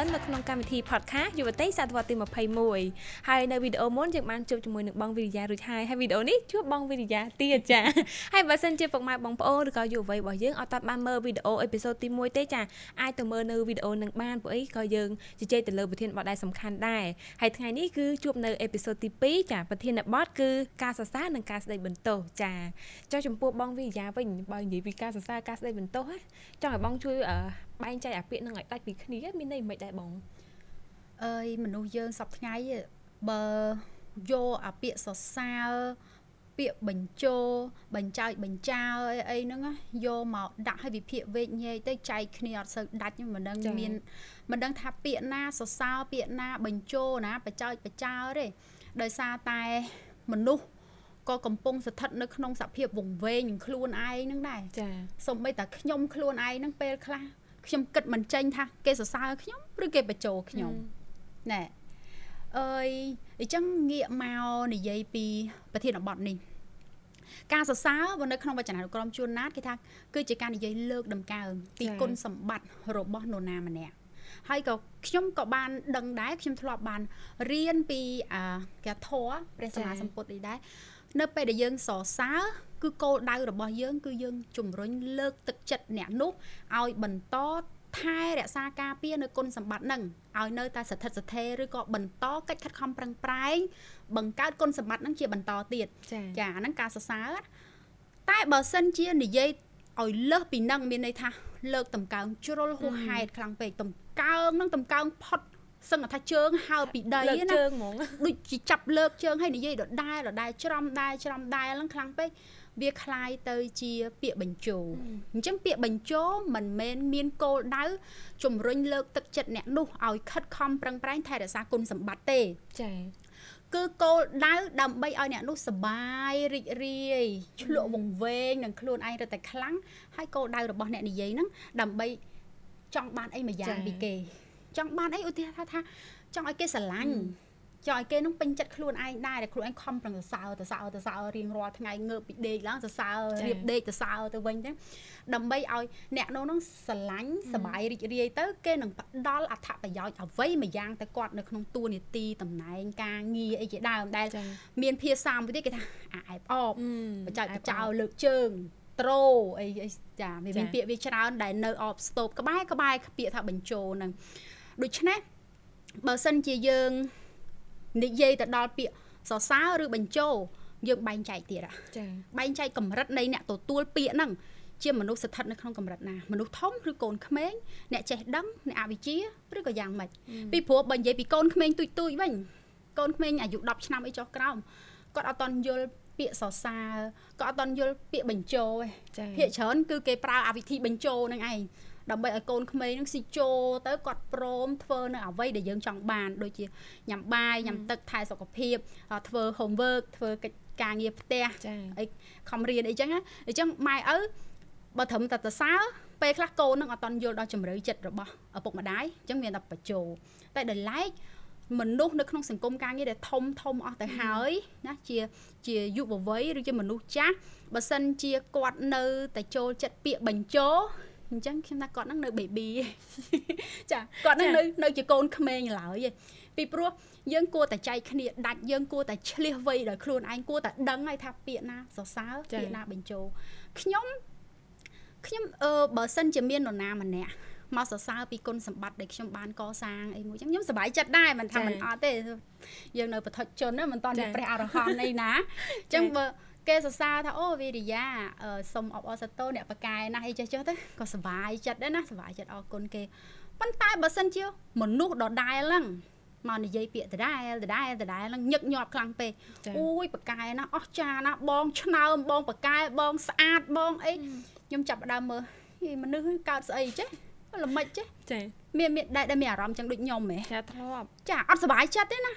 បិននៅក្នុងកម្មវិធី podcast យុវតីសតវត្សទី21ហើយនៅវីដេអូមុនយើងបានជួបជាមួយនឹងបងវិរិយារួចហើយហើយវីដេអូនេះជួបបងវិរិយាទៀតចាហើយបើសិនជាពុកម៉ែបងប្អូនឬក៏យុវវ័យរបស់យើងអត់តាត់បានមើលវីដេអូអេពីសូតទី1ទេចាអាចទៅមើលនៅវីដេអូនឹងបានព្រោះអីក៏យើងជជែកទៅលើប្រធានបទដែលសំខាន់ដែរហើយថ្ងៃនេះគឺជួបនៅអេពីសូតទី2ចាប្រធានបទគឺការសរសើរនិងការស្ដីបន្ទោសចាចុះចំពោះបងវិរិយាវិញបើនិយាយពីការសរសើរការស្ដីបន្ទោសចង់ឲ្យបងជួយ បែងចែកអាពាក្យនឹងឲ្យដាច់ពីគ្នាមានន័យមិនដែរបងអើយមនុស្សយើងសពថ្ងៃបើយកអាពាក្យសរសើរពាក្យបញ្ជោបញ្ចើចបញ្ចើអីអីហ្នឹងយកមកដាក់ឲ្យវិភាគវេកញែកទៅចែកគ្នាអត់សូវដាច់មិនដឹងមានមិនដឹងថាពាក្យណាសរសើរពាក្យណាបញ្ជោណាបចើចបចើទេដោយសារតែមនុស្សក៏កំពុងស្ថិតនៅក្នុងសភាពវង្វេងនឹងខ្លួនឯងហ្នឹងដែរចាសូម្បីតែខ្ញុំខ្លួនឯងហ្នឹងពេលខ្លះ ខ្ញុំគិតមិនចេញថាគេសរសើរខ្ញុំឬគេបញ្ចោខ្ញុំណែអើយអញ្ចឹងងាកមកនិយាយពីប្រធានបទនេះការសរសើរបើនៅក្នុងវចនានុក្រមជួនណាតគេថាគឺជាការនិយាយលើកដំកើងពីគុណសម្បត្តិរបស់នរណាម្នាក់ហើយក៏ខ្ញុំក៏បានដឹងដែរខ្ញុំធ្លាប់បានរៀនពីអាកាធរព្រះសម្មាសម្ពុទ្ធនេះដែរនៅពេលដែលយើងសរសើរ គឺគោលដៅរបស់យើង គឺយើងជំរុញលើកទឹកចិត្តអ្នកនោះឲ្យបន្តថែរក្សាការពារនៅគុណសម្បត្តិនឹងឲ្យនៅតែស្ថិតស្ថេរឬក៏បន្តកិច្ចខិតខំប្រឹងប្រែងបង្កើតគុណសម្បត្តិនឹងជាបន្តទៀតចាអាហ្នឹងការសរសើរតែបើសិនជានិយាយឲ្យលើសពីនឹងមានន័យថាលើកតម្កើងជ្រុលហួសហេតុខ្លាំងពេកតម្កើងនឹងតម្កើងផុតសឹងថាជើងហើពីដីណាជើងហ្មងដូចជាចាប់លើកជើងហើយនិយាយដដែលដដែលច្រំដែរច្រំដែរហ្នឹងខ្លាំងពេក វាคล้ายទៅជាពាក្យបញ្ជោអញ្ចឹងពាក្យបញ្ជោមិនមែនមានគោលដៅជំរុញលើកទឹកចិត្តអ្នកនោះឲ្យខិតខំប្រឹងប្រែងថែរក្សាគុណសម្បត្តិទេចា៎គឺគោលដៅដើម្បីឲ្យអ្នកនោះសបាយរីករាយឆ្លក់វង្វេងនឹងខ្លួនឯងរត់តែខ្លាំងហើយគោលដៅរបស់អ្នកនិយាយហ្នឹងដើម្បីចង់បានអីមួយយ៉ាងពីគេចង់បានអីឧទាហរណ៍ថាចង់ឲ្យគេស្រឡាញ់ ចង់ឲ្យគេនឹងពេញចិត្តខ្លួនឯងដែរតែខ្លួនឯងខំប្រឹងសរសើរទៅសើរទៅសើររៀងរាល់ថ្ងៃងើបពីដេកឡើងសរសើររៀបដេកទៅសើរទៅវិញទៅដើម្បីឲ្យអ្នកនោះនឹងស្រឡាញ់សប្បាយរីករាយទៅគេនឹងផ្ដល់អត្ថប្រយោជន៍អ្វីមួយយ៉ាងទៅគាត់នៅក្នុងតួនាទីតំណែងការងារអីជាដើមដែលមានភាសាមួយទៀតគេថាអាអែបអបបច្ច័យបចោលើកជើងត្រូអីចាមានពាក្យវាច្រើនដែលនៅអបស្ទប់ក្បែរក្បែរពាក្យថាបញ្ចូលនឹងដូច្នេះបើសិនជាយើង និយាយទៅដល់ពាក្យសរសើរឬបញ្ចូលយើងបែងចែកទៀតចាបែងចែកកម្រិតនៃអ្នកទទួលពាក្យហ្នឹងជាមនុស្សស្ថិតនៅក្នុងកម្រិតណាមនុស្សធំឬកូនក្មេងអ្នកចេះដឹងអ្នកអវិជ្ជាឬក៏យ៉ាងម៉េចពីព្រោះបើនិយាយពីកូនក្មេងទុយទុយវិញកូនក្មេងអាយុ10ឆ្នាំអីចុះក្រោមគាត់អត់តន់យល់ពាក្យសរសើរក៏អត់តន់យល់ពាក្យបញ្ចោទេភាគច្រើនគឺគេប្រើអាវិធីបញ្ចោនឹងឯង ដើម្បីឲ្យកូនក្មេងនឹងស៊ីចូលទៅគាត់ព្រមធ្វើនៅអ្វីដែលយើងចង់បាន ដូចជាញ៉ាំបាយញ៉ាំទឹកថែសុខភាពធ្វើ homework ធ្វើកិច្ចការងារផ្ទះអីខំរៀនអីចឹងអញ្ចឹងម៉ែឪបើត្រឹមតែសរសើរពេលខ្លះកូននឹងអត់តន់យល់ដល់ជំរឿចិត្តរបស់ឪពុកម្ដាយអញ្ចឹងមានតែបញ្ចោតែដោយឡែកមនុស្សនៅក្នុងសង្គមការងារដែលធំធំអស់ទៅហើយណាជាជាយុវវ័យឬជាមនុស្សចាស់បើសិនជាគាត់នៅតែចូលចិត្តពាក្យបញ្ចោ អញ្ចឹងខ្ញុំថាគាត់នឹងនៅ baby ចាគាត់នឹងនៅនៅជាកូនក្មេងឡើយពីព្រោះយើងគួរតែចែកគ្នាដាច់យើងគួរតែឆ្លៀសវៃដោយខ្លួនឯងគួរតែដឹងហើយថាពាក្យណាសរសើរពាក្យណាបញ្ចូលខ្ញុំខ្ញុំអឺបើសិនជាមាននរណាម្នាក់មកសរសើរពីគុណសម្បត្តិដែលខ្ញុំបានកសាងអីមួយចឹងខ្ញុំសប្បាយចិត្តដែរមិនថាមិនអត់ទេយើងនៅបឋិជនណាមិនតន់ព្រះអរហន្តអីណាអញ្ចឹងបើ គេសរសើរថាអូវិរិយាសុំអបអរសាទរអ្នកបកែណាស់អីចេះចុះទៅក៏សប្បាយចិត្តដែរណាសប្បាយចិត្តអរគុណគេប៉ុន្តែបើសិនជាមនុស្សដដែលហ្នឹងមកនិយាយពាក្យដដែលដដែលដដែលហ្នឹងញឹកញាប់ខ្លាំងពេកអូយបកែណាអស់ចាណាបងឆ្នើមបងបកែបងស្អាតបងអីខ្ញុំចាប់ដើមមើលមនុស្សកើតស្អីចេះល្មិចចេះចាមានមានដែលមានអារម្មណ៍ចឹងដូចខ្ញុំហ៎ចាធ្លាប់ចាអត់សុបាយចិត្តទេណា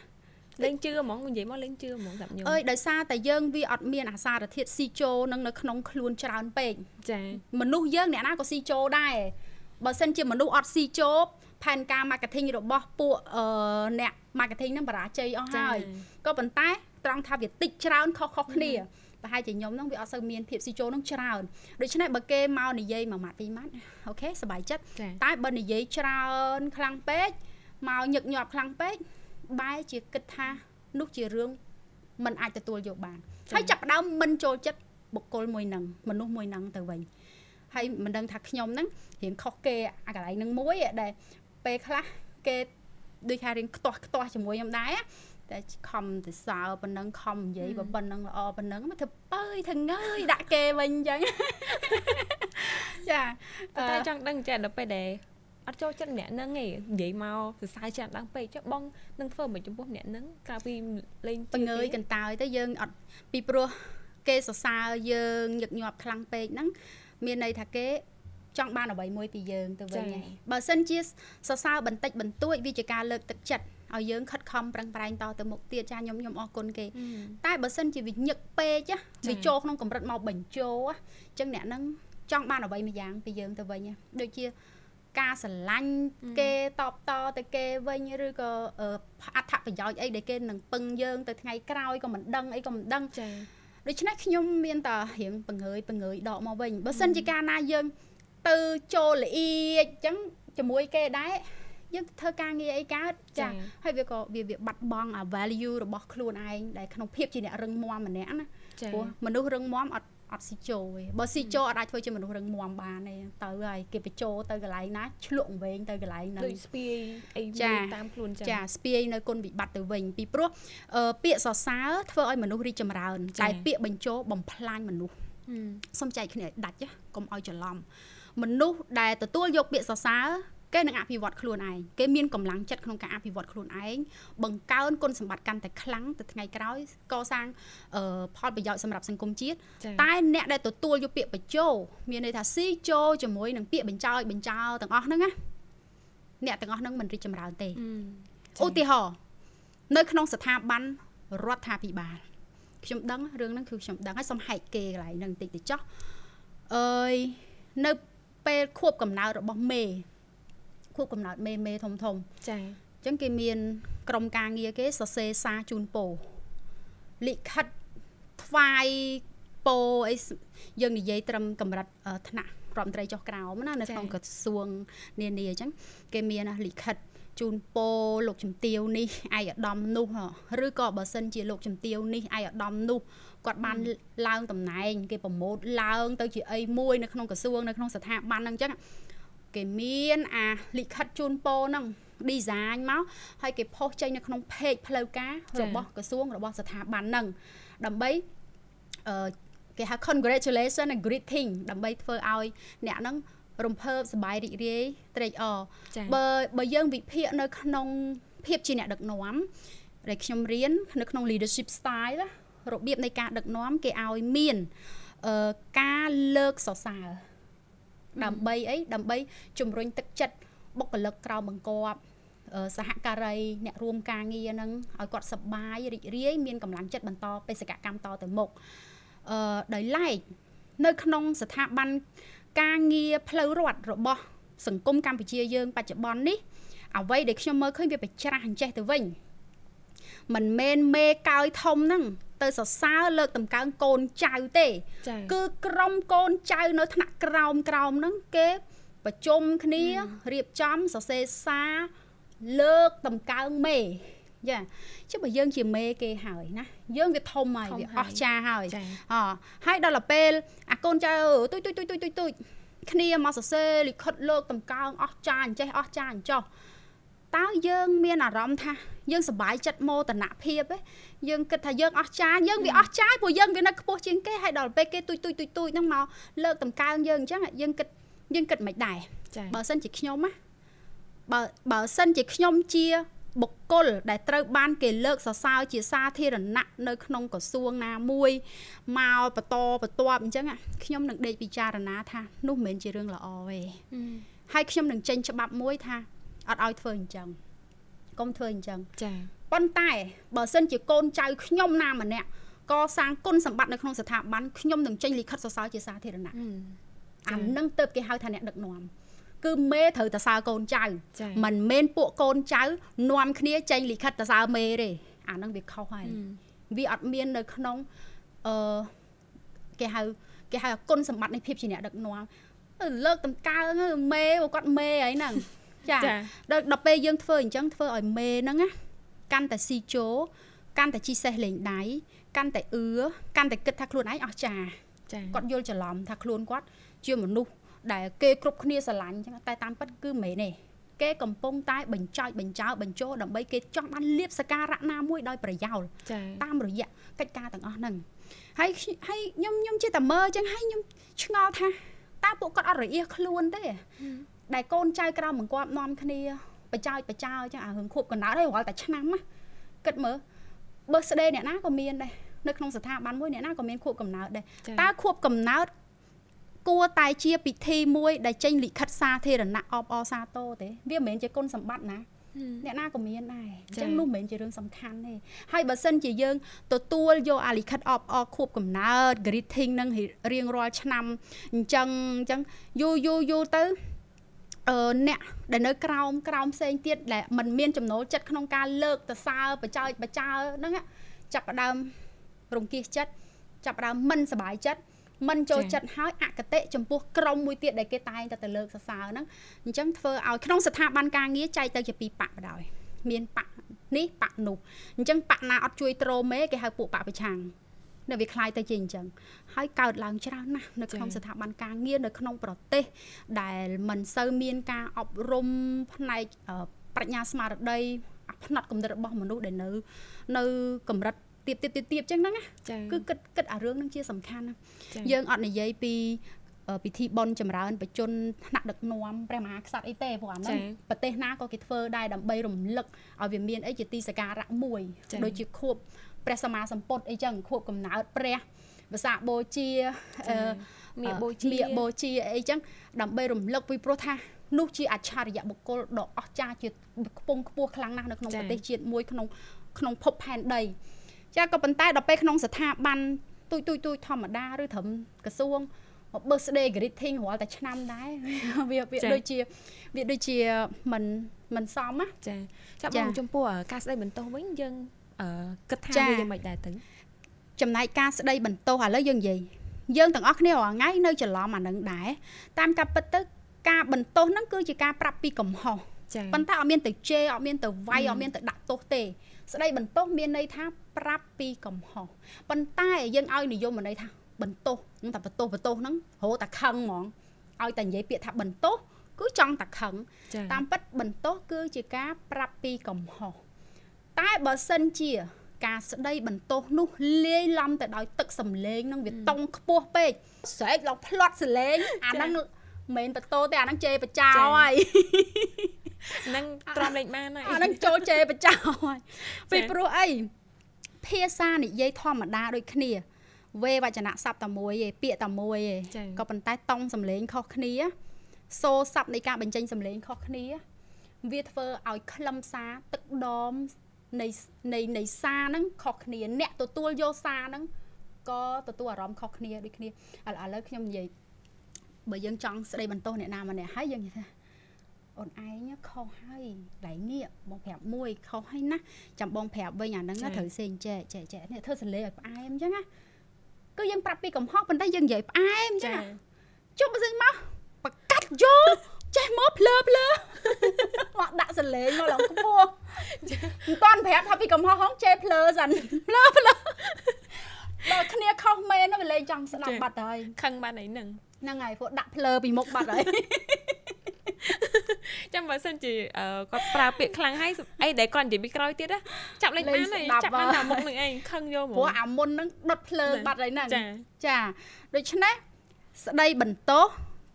លេងជឿហ្មងនិយាយមកលេងជឿហ្មងសម្រាប់ខ្ញុំអើយដោយសារតែយើងវាអត់មានអាសារធាតុស៊ីជូនឹងនៅក្នុងខ្លួនច្រើនពេកចាមនុស្សយើងអ្នកណាក៏ស៊ីជូដែរបើសិនជាមនុស្សអត់ស៊ីជូផែនការ marketing របស់ពួកអឺអ្នក marketing ហ្នឹងបរាជ័យអស់ហើយក៏ប៉ុន្តែត្រង់ថាវាតិចច្រើនខុសៗគ្នាប្រហែលជាខ្ញុំហ្នឹងវាអត់សូវមានភាពស៊ីជូនឹងច្រើនដូច្នេះបើគេមកនិយាយមួយម៉ាត់ពីរម៉ាត់អូខេសប្បាយចិត្តតែបើនិយាយច្រើនខ្លាំងពេកមកញឹកញាប់ខ្លាំងពេក បែរជាគិតថានោះជារឿងมันអាចទទួលយកបានហើយចាប់ផ្ដើមមិនចូលចិត្តបុគ្គលមួយនឹងមនុស្សមួយនឹងទៅវិញហើយមិនដឹងថាខ្ញុំហ្នឹងរៀងខុសគេអាកន្លែងហ្នឹងមួយដែលពេលខ្លះគេដូចថារៀងខ្ទាស់ខ្ទាស់ជាមួយខ្ញុំដែរតែខំទៅសើប៉ុណ្ណឹងខំនិយាយប៉ុណ្ណឹងល្អប៉ុណ្ណឹងមកធ្វើបើយធ្វើងើយដាក់គេវិញអញ្ចឹងចាតែចង់ដឹងចាដល់ពេលដែល អត់ចូលចិត្តអ្នកហ្នឹងឯងនិយាយមកសរសើរច្រើនឡើងពេកចុះបងនឹងធ្វើមិនចំពោះអ្នកហ្នឹងក្រៅពីលេងបង្ងើយកន្តើយទៅយើងអត់ពីព្រោះគេសរសើរយើងញឹកញាប់ខ្លាំងពេកហ្នឹងមានន័យថាគេចង់បានអ្វីមួយពីយើងទៅវិញហើយបើសិនជាសរសើរបន្តិចបន្តួចវាជាការលើកទឹកចិត្តឲ្យយើងខិតខំប្រឹងប្រែងតទៅមុខទៀតចាខ្ញុំខ្ញុំអរគុណគេតែបើសិនជាវាញឹកពេកវាចូលក្នុងកម្រិតមកបញ្ចោអញ្ចឹងអ្នកហ្នឹងចង់បានអ្វីមួយយ៉ាងពីយើងទៅវិញដូចជា ការស្រឡាញ់គេតបតទៅគេវិញឬក៏អត្ថប្រយោជន៍អីដែលគេនឹងពឹងយើងទៅថ្ងៃក្រោយក៏មិនដឹងអីក៏មិនដឹងចា៎ដូច្នេះខ្ញុំមានតែរៀងបង្ើយបង្ើយដកមកវិញបើសិនជាការណាយើងទៅចូលល្អៀតអញ្ចឹងជាមួយគេដែរយើងធ្វើការងារអីកើតចាហើយវាក៏វាវាបាត់បង់អា value របស់ខ្លួនឯងដែលក្នុងភាពជាអ្នករឹងមាំម្នាក់ណាព្រោះមនុស្សរឹងមាំអត់ អត់ស៊ីជោទេបើស៊ីជោអត់អាចធ្វើជាមនុស្សរឹងមាំបានទេទៅហើយគេបញ្ចោទៅកន្លែងណាឆ្លក់វែងទៅកន្លែងហ្នឹងដូចស្ពាយអីតាមខ្លួនចឹងចាស្ពាយនៅគុណវិបត្តិទៅវិញពីព្រោះពាក្យសរសើរធ្វើឲ្យមនុស្សរីកចម្រើនតែពាក្យបញ្ចោបំផ្លាញមនុស្សសុំចែកគ្នាដាច់កុំឲ្យច្រឡំមនុស្សដែលទទួលយកពាក្យសរសើរ គេនឹងអភិវឌ្ឍខ្លួនឯងគេមានកម្លាំងចិត្តក្នុងការអភិវឌ្ឍខ្លួនឯងបង្កើនគុណសម្បត្តិកាន់តែខ្លាំងទៅថ្ងៃក្រោយកសាងផលប្រយោជន៍សម្រាប់សង្គមជាតិតែអ្នកដែលទទួលយកពាក្យបញ្ចោមានន័យថាស៊ីជោជាមួយនឹងពាក្យបញ្ចោបញ្ចោទាំងអស់ហ្នឹងណាអ្នកទាំងអស់ហ្នឹងមិនរីកចម្រើនទេឧទាហរណ៍នៅក្នុងស្ថាប័នរដ្ឋាភិបាលខ្ញុំដឹងរឿងហ្នឹងគឺខ្ញុំដឹងហើយសុំហែកគេកន្លែងហ្នឹងបន្តិចទៅចោះអើយនៅពេលខួបកំណើតរបស់មេ ខួបកំណើតមេមេធំធំចា៎អញ្ចឹងគេមានក្រុមការងារគេសរសេរសារជូនពោលិខិតថ្វាយពោអីយើងនិយាយត្រឹមកម្រិតថ្នាក់រដ្ឋមន្ត្រីចុះក្រោមណានៅក្នុងក្រសួងនានាអញ្ចឹងគេមានលិខិតជូនពោលោកជំទាវនេះឯកឧត្តមនោះឬក៏បើសិនជាលោកជំទាវនេះឯកឧត្តមនោះគាត់បានឡើងតំណែង គេប្រម៉ូតឡើងទៅជាអីមួយនៅក្នុងក្រសួងនៅក្នុងស្ថាប័នហ្នឹងអញ្ចឹង គេមានអាលិខិតជូនពរហ្នឹង design មកហើយគេផុសចេញនៅក្នុង page ផ្លូវការរបស់ក្រសួងរបស់ស្ថាប័នហ្នឹងដើម្បីអឺគេហៅ congratulation and greeting ដើម្បីធ្វើឲ្យអ្នកហ្នឹងរំភើបសប្បាយរីករាយត្រេកអរបើបើយើងវិភាគនៅក្នុងភាពជាអ្នកដឹកនាំដែលខ្ញុំរៀននៅក្នុង leadership style របៀបនៃការដឹកនាំគេឲ្យមានអឺការលើកសរសើរ ដើម្បីអីដើម្បីជំរុញទឹកចិត្តបុគ្គលិកក្រៅបង្គាប់សហការីអ្នករួមការងារហ្នឹងឲ្យគាត់សប្បាយរីករាយមានកម្លាំងចិត្តបន្តបេសកកម្មតទៅមុខអឺដោយឡែកនៅក្នុងស្ថាប័នការងារផ្លូវរដ្ឋរបស់សង្គមកម្ពុជាយើងបច្ចុប្បន្ននេះអ្វីដែលខ្ញុំមើលឃើញវាប្រច្រាស់អញ្ចេះទៅវិញ មិនមែនមេកោយធំហ្នឹងទៅសរសើរលើកតម្កើងកូនចៅទេ គឺក្រុមកូនចៅនៅថ្នាក់ក្រោមក្រោមហ្នឹងគេប្រជុំគ្នារៀបចំសរសេរសារលើកតម្កើងមេយ៉ាចុះបើយើងជាមេគេហើយណាយើងវាធំហើយវាអស់ចាហើយអហើយដល់ទៅពេលអាកូនចៅទុយទុយទុយទុយទុយទុយគ្នាមកសរសេរលិខិតលើកតម្កើងអស់ចាអញ្ចេះអស់ចាអញ្ចោះតើយើងមានអារម្មណ៍ថា យើងសប្បាយចិត្តមោទនភាពឯងយើងគិតថាយើងអស់ចាយើងវាអស់ចាព្រោះយើងវានៅខ្ពស់ជាងគេហើយដល់ពេលគេទុយទុយទុយទុយហ្នឹងមកលើកតម្កើងយើងអញ្ចឹងយើងគិតយើងគិតមិនដែរបើសិនជាខ្ញុំណាបើបើសិនជាខ្ញុំជាបុគ្គលដែលត្រូវបានគេលើកសរសើរជាសាធារណៈនៅក្នុងក្រសួងណាមួយមកបន្តបន្ទាប់អញ្ចឹងខ្ញុំនឹងដេកពិចារណាថានោះមិនមែនជារឿងល្អទេហើយខ្ញុំនឹងចេញច្បាប់មួយថាអត់ឲ្យធ្វើអញ្ចឹង កុំធ្វើអញ្ចឹងចាប៉ុន្តែបើសិនជាកូនចៅខ្ញុំណាម្នាក់កសាងគុណសម្បត្តិនៅក្នុងស្ថាប័នខ្ញុំនឹងចេញលិខិតសរសើរជាសាធារណៈអានឹងទៅគេហៅថាអ្នកដឹកនាំគឺមេត្រូវតសើកូនចៅមិនមែនពួកកូនចៅនាំគ្នាចេញលិខិតតសើមេទេអានឹងវាខុសហើយវាអត់មាននៅក្នុងអឺគេហៅគេហៅគុណសម្បត្តិនៃភាពជាអ្នកដឹកនាំលើកតម្កើងមេគាត់មេហើយហ្នឹង ចាដល់ដល់ពេលយើងធ្វើអញ្ចឹងធ្វើឲ្យមេហ្នឹងណាកាន់តែស៊ីជោកាន់តែជីសេះលេងដៃកាន់តែអឿកាន់តែគិតថាខ្លួនឯងអស់ចាចាគាត់យល់ច្រឡំថាខ្លួនគាត់ជាមនុស្សដែលគេគ្រប់គ្នាស្រឡាញ់អញ្ចឹងតែតាមពិតគឺមិនទេគេកំពុងតែបញ្ចោចបញ្ចោបញ្ចោដើម្បីគេចង់បានលៀបសការៈណាមួយដោយប្រយោលតាមរយៈកិច្ចការទាំងអស់ហ្នឹងហើយហើយខ្ញុំខ្ញុំជាតែមើលអញ្ចឹងហើយខ្ញុំឆ្ងល់ថាតើពួកគាត់អត់រអៀសខ្លួនទេ ដែលកូនចៅក្រៅបង្គាប់នាំគ្នាបចោចបចោអញ្ចឹងអារឿងខួបកណ្ដាលហើយរាល់តែឆ្នាំណាគិតមើលបើស្ដេអ្នកណាក៏មានដែរនៅក្នុងស្ថាប័នមួយអ្នកណាក៏មានខួបកំណើតដែរតើខួបកំណើតគួរតែជាពិធីមួយដែលចេញលិខិតសាធារណៈអបអសាទរទេវាមិនមែនជាគុណសម្បត្តិណាអ្នកណាក៏មានដែរអញ្ចឹងនោះមិនមែនជារឿងសំខាន់ទេហើយបើសិនជាយើងទទួលយកអាលិខិតអបអខួបកំណើត greeting នឹងរៀងរាល់ឆ្នាំអញ្ចឹងអញ្ចឹងយូរយូរយូរទៅ អឺអ្នកដែលនៅក្រោមក្រោមផ្សេងទៀតដែលมันមានចំណូលចិត្តក្នុងការលើកទៅសើបចើចបចើហ្នឹងចាប់ផ្ដើមរង្គៀសចិត្តចាប់ផ្ដើមមិនសบายចិត្តមិនចូលចិត្តហើយអកតេចំពោះក្រុមមួយទៀតដែលគេតែងតែទៅលើកសរសើរហ្នឹងអញ្ចឹងធ្វើឲ្យក្នុងស្ថាប័នការងារចែកទៅជាពីរបកបដ ாய் មានបកនេះបកនោះអញ្ចឹងបកណាអត់ជួយត្រូមេគេហៅពួកបកប្រឆាំង នៅវាคล้ายទៅជាអញ្ចឹងហើយកើតឡើងច្រើនណាស់នៅក្នុងស្ថាប័នការងារនៅក្នុងប្រទេស ដែលមិនសូវមានការអប់រំផ្នែកប្រាជ្ញាស្មារតីផ្នែកកំណត់របស់មនុស្សដែលនៅនៅកម្រិតទៀបទៀបទៀបទៀបអញ្ចឹងហ្នឹងណាគឺគិតគិតអារឿងហ្នឹងជាសំខាន់ណាយើងអត់និយាយពីពិធីបន់ចម្រើនបជនថ្នាក់ដឹកនាំព្រះមហាក្សត្រអីទេព្រោះអាហ្នឹងប្រទេសណាក៏គេធ្វើដែរដើម្បីរំលឹកឲ្យវាមានអីជាទីសក្ការៈមួយដូចជាខួប ព្រះសម្មាសម្ពុទ្ធអីចឹងខួបកំណើតព្រះភាសាបូជាមៀបូជាមៀបូជាអីចឹងដើម្បីរំលឹកពីព្រោះថានោះជាអច្ឆរិយបុគ្គលដ៏អស្ចារ្យជាខ្ពង់ខ្ពស់ខ្លាំងណាស់នៅក្នុងប្រទេសជាតិមួយក្នុងក្នុងភពផែនដីចាក៏ប៉ុន្តែដល់ពេលក្នុងស្ថាប័នទូចទូចទូចធម្មតាឬត្រឹមក្រសួង birthday greeting រាល់តែឆ្នាំដែរវាវាដូចជាវាដូចជាមិនមិនសមណាចាចាប់មកចំពោះការស្ដីបន្ទោសវិញយើង គិតថាវាយ៉ាងម៉េចដែរទៅចំណែកការស្ដីបន្ទោសឥឡូវយើងនិយាយយើងទាំងអស់គ្នារាល់ថ្ងៃនៅច្រឡំអានឹងដែរតាមការពិតទៅការបន្ទោសហ្នឹងគឺជាការប្រាប់ពីកំហុសប៉ុន្តែអត់មានទៅជេរអត់មានទៅវាយអត់មានទៅដាក់ទោសទេ ស្ដីបន្ទោសមានន័យថាប្រាប់ពីកំហុសប៉ុន្តែយើងឲ្យនិយមន័យថាបន្ទោសហ្នឹងតែបន្ទោសបន្ទោសហ្នឹងរហូតតែខឹងហ្មងឲ្យតែនិយាយពាក្យថាបន្ទោសគឺចង់តែខឹងតាមពិតបន្ទោសគឺជាការប្រាប់ពីកំហុស តែបើសិនជា ការស្ដីបន្ទោសនោះលាយឡំទៅដោយទឹកសម្លេងនឹងវាតុងខ្ពស់ពេកស្រែកឡើងផ្្លាត់សលេងអាហ្នឹងមិនបន្ទោទេអាហ្នឹងជេរបចោហើយនឹងទ្រាំលេងបានហើយអាហ្នឹងចូលជេរបចោហើយពីព្រោះអីភាសានិយាយធម្មតាដូចគ្នា វេវចនៈស័ព្ទតែមួយឯងពាក្យតែមួយឯងក៏ប៉ុន្តែតង់សំឡេងខុសគ្នាសូរស័ព្ទនៃការបញ្ចេញសំឡេងខុសគ្នា វាធ្វើឲ្យខ្លឹមសារទឹកដម នៃនៃនៃសារហ្នឹងខុសគ្នាអ្នកទទួលយកសារហ្នឹងក៏ទទួលអារម្មណ៍ខុសគ្នាដូចគ្នាឥឡូវខ្ញុំនិយាយបើយើងចង់ស្ដីបន្ទោសអ្នកណាម្នាក់ហើយយើងនិយាយថាអូនឯងខុសហើយឡៃនេះបងប្រាប់មួយខុសហើយណាចាំបងប្រាប់វិញអាហ្នឹងត្រូវសេងចែកចែកចែកនេះធ្វើសលេឲ្យផ្អែមអញ្ចឹងណាគឺយើងប្រាប់ពីកំហុសប៉ុន្តែយើងនិយាយផ្អែមអញ្ចឹងជុំបើសិនមកបកាត់យក ចេះមកភ្លើភ្លើមកដាក់សលេងមកឡើងខ្ពស់មិនតាន់ប្រាប់ថាពីកំហុសហងចេះភ្លើសិនភ្លើភ្លើដល់គ្នាខុសមែនវាលេងចង់ស្ដាប់បាត់ហើយខឹងបាត់អីហ្នឹងហ្នឹងហើយពួកដាក់ភ្លើពីមុខបាត់ហើយចាំបើសិនជាគាត់ប្រើពាក្យខ្លាំងហើយអីដែលគាត់និយាយពីក្រោយទៀតណាចាប់លេងបានហើយចាប់បានតែមុខនឹងឯងខឹងយកហ្មងព្រោះអាមុនហ្នឹងដុតភ្លើបាត់ហើយហ្នឹងចាចាដូច្នេះស្ដីបន្ទោស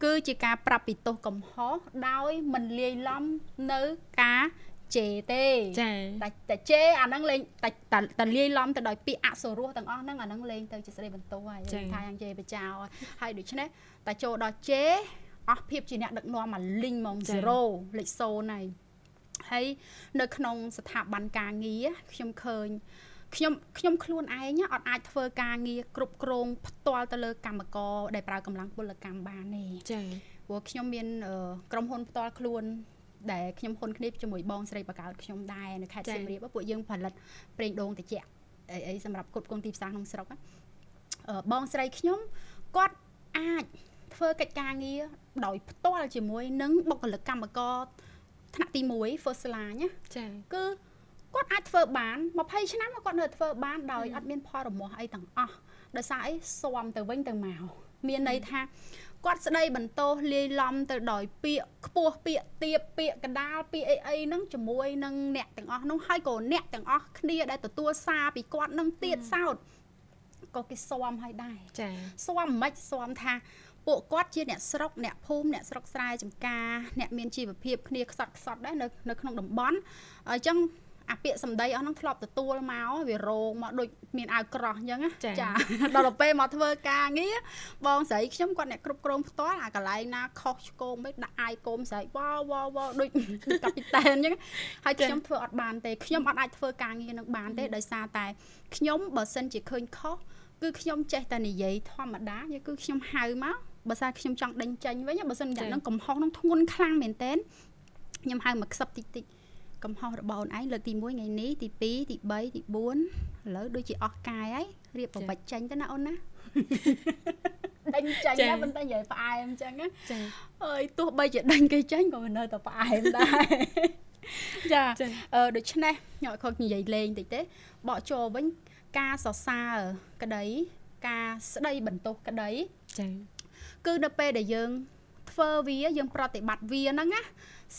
គឺជាការប្រាប់ពីទោសកំហុសដោយមិនលាយឡំនៅការជេទេចាតែតែជេអាហ្នឹងលេងតែតែលាយឡំទៅដោយពាក្យអសុរោះទាំងអស់ហ្នឹងអាហ្នឹងលេងទៅជាស្ដីបន្ទោសហើយថាយ៉ាងជេបចោហើយដូច្នេះតែចូលដល់ជេអស់ភាពជាអ្នកដឹកនាំអាលីងហ្មង0លេខ0ហើយហើយនៅក្នុងស្ថាប័នការងារខ្ញុំឃើញ ខ្ញុំខ្ញុំខ្លួនឯងអត់អាចធ្វើការងារគ្រប់គ្រងផ្ទាល់ទៅលើកម្មករដែលប្រើកម្លាំងពលកម្មបានទេចា៎ព្រោះខ្ញុំមានក្រុមហ៊ុនផ្ទាល់ខ្លួនដែលខ្ញុំហ៊ុនគ្នាជាមួយបងស្រីបកកើតខ្ញុំដែរនៅខេត្តសៀមរាបពួកយើងផលិតប្រេងដូងត្រជាក់អីអីសម្រាប់គ្រប់គ្រងទីផ្សារក្នុងស្រុកបងស្រីខ្ញុំគាត់អាចធ្វើកិច្ចការងារដោយផ្ទាល់ជាមួយនឹងបុគ្គលិកកម្មករថ្នាក់ទី1 first line ណាចា៎គឺ គាត់អាចធ្វើបាន20ឆ្នាំគាត់នៅតែធ្វើបានដោយអត់មានផលរមាស់អីទាំងអស់ដោយសារអីស៊ាំទៅវិញទៅមកមានន័យថាគាត់ស្ដីបន្ទោសលាយឡំទៅដោយពាក្យខ្ពស់ពាក្យទៀបពាក្យកដាលពាក្យអីអីហ្នឹងជាមួយនឹងអ្នកទាំងអស់ហ្នឹងហើយក៏អ្នកទាំងអស់គ្នាដែលទទួលសារពីគាត់ហ្នឹងទៀតសោតក៏គេស៊ាំឲ្យដែរចា៎ស៊ាំមិនស៊ាំថាពួកគាត់ជាអ្នកស្រុកអ្នកភូមិអ្នកស្រុកស្រែចំការអ្នកមានជីវភាពគ្នាខ្សត់ខ្សត់ដែរនៅនៅក្នុងតំបន់អញ្ចឹង អាពាក្យសម្ដីអស់ហ្នឹងធ្លាប់ទទួលមកវារងមកដូចមានអាវក្រោះអញ្ចឹងណាដល់ទៅពេលមកធ្វើការងារបងស្រីខ្ញុំគាត់អ្នកគ្រប់គ្រងផ្ទាល់អាកន្លែងណាខុសឆ្គងមិនដាក់អាយកូមស្រីវ៉ាវ៉ាវ៉ាដូចកាពីតែនអញ្ចឹងហើយខ្ញុំធ្វើអត់បានទេខ្ញុំអត់អាចធ្វើការងារនឹងបានទេដោយសារតែខ្ញុំបើសិនជាឃើញខុសគឺខ្ញុំចេះតែនិយាយធម្មតាគឺខ្ញុំហៅមកបើសារខ្ញុំចង់ដេញចេញវិញបើសិនយ៉ាងហ្នឹងកំហុសហ្នឹងធ្ងន់ខ្លាំងមែនតើខ្ញុំហៅមកខ្សឹបតិចតិច កំហុសរបស់អូនឯងលើកទី1ថ្ងៃនេះទី2ទី3ទី4ឥឡូវដូចជាអស់កាយហើយរៀបប្រវិចចេញទៅណាអូនណាដេញចេញដែរប៉ុន្តែនិយាយផ្អែមអញ្ចឹងណាចា៎អើយទោះបីជាដេញគេចេញក៏នៅតែផ្អែមដែរចាចា៎អឺដូច្នេះខ្ញុំអត់ខុសនិយាយលេងតិចទេបកចូលវិញការសរសើរក្តីការស្ដីបន្ទោសក្តីចា៎គឺនៅពេលដែលយើងធ្វើវាយើងប្រតិបត្តិវាហ្នឹងណា